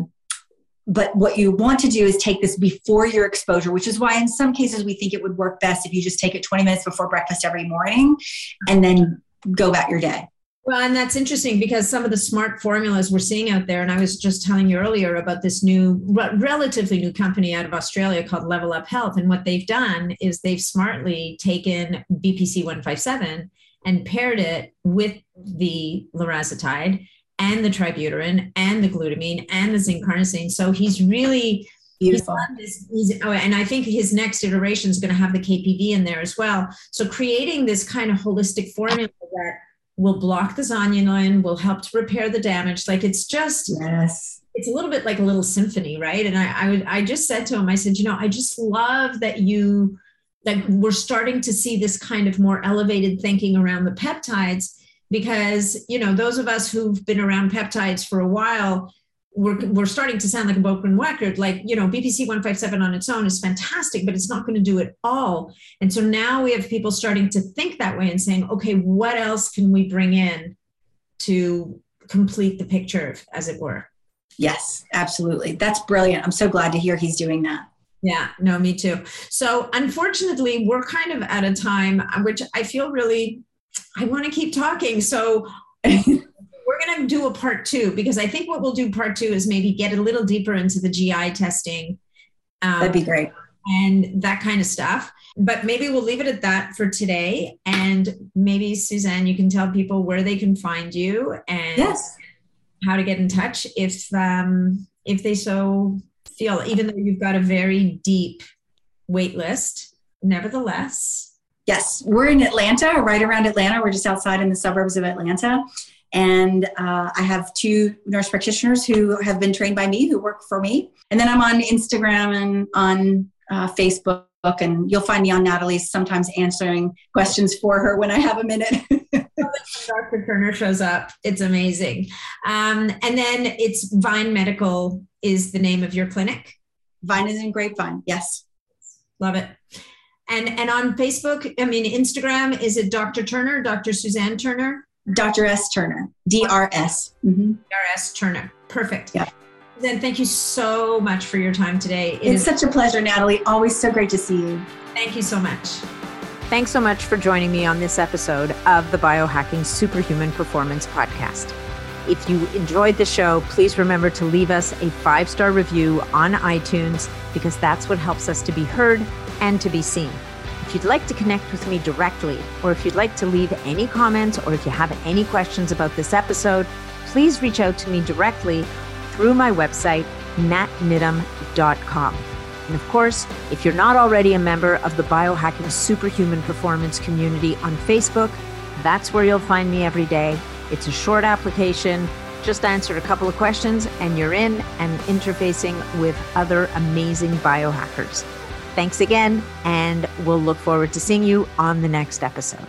but what you want to do is take this before your exposure, which is why in some cases we think it would work best if you just take it 20 minutes before breakfast every morning and then go about your day. Well, and that's interesting because some of the smart formulas we're seeing out there, and I was just telling you earlier about this new, relatively new company out of Australia called Level Up Health. And what they've done is they've smartly taken BPC 157 and paired it with the larazotide and the tributyrin and the glutamine and the zinc carnosine. So he's really Beautiful. He's, he's, oh, and I think his next iteration is going to have the KPV in there as well. So creating this kind of holistic formula that will block the zonulin, will help to repair the damage. Like it's just yes, it's a little bit like a little symphony, right? And I I, would, I just said to him, I said, you know, I just love that you that we're starting to see this kind of more elevated thinking around the peptides because you know those of us who've been around peptides for a while we're, we're starting to sound like a broken record. Like you know bpc 157 on its own is fantastic but it's not going to do it all. And so now we have people starting to think that way and saying okay what else can we bring in to complete the picture as it were? Yes absolutely. That's brilliant. I'm so glad to hear he's doing that. Yeah, no, me too. So, unfortunately, we're kind of at a time which I feel really I want to keep talking. So we're going to do a part two because I think what we'll do part two is maybe get a little deeper into the GI testing. Um, That'd be great. And that kind of stuff. But maybe we'll leave it at that for today. And maybe, Suzanne, you can tell people where they can find you and yes. how to get in touch if, um, if they so feel, even though you've got a very deep wait list, nevertheless Yes, we're in Atlanta, right around Atlanta. We're just outside in the suburbs of Atlanta. And uh, I have two nurse practitioners who have been trained by me who work for me. And then I'm on Instagram and on uh, Facebook and you'll find me on Natalie's sometimes answering questions for her when I have a minute. Dr. Turner shows up. It's amazing. Um, and then it's Vine Medical is the name of your clinic. Vine is in Grapevine. Yes. Love it. And and on Facebook, I mean Instagram, is it Dr. Turner, Dr. Suzanne Turner? Dr. S. Turner, DRS. Mm-hmm. DRS Turner. Perfect. Yeah. Then thank you so much for your time today. It it's is- such a pleasure, Natalie. Always so great to see you. Thank you so much. Thanks so much for joining me on this episode of the Biohacking Superhuman Performance Podcast. If you enjoyed the show, please remember to leave us a five star review on iTunes because that's what helps us to be heard and to be seen. If you'd like to connect with me directly, or if you'd like to leave any comments, or if you have any questions about this episode, please reach out to me directly through my website, natniddam.com. And of course, if you're not already a member of the Biohacking Superhuman Performance community on Facebook, that's where you'll find me every day. It's a short application, just answer a couple of questions, and you're in and interfacing with other amazing biohackers. Thanks again, and we'll look forward to seeing you on the next episode.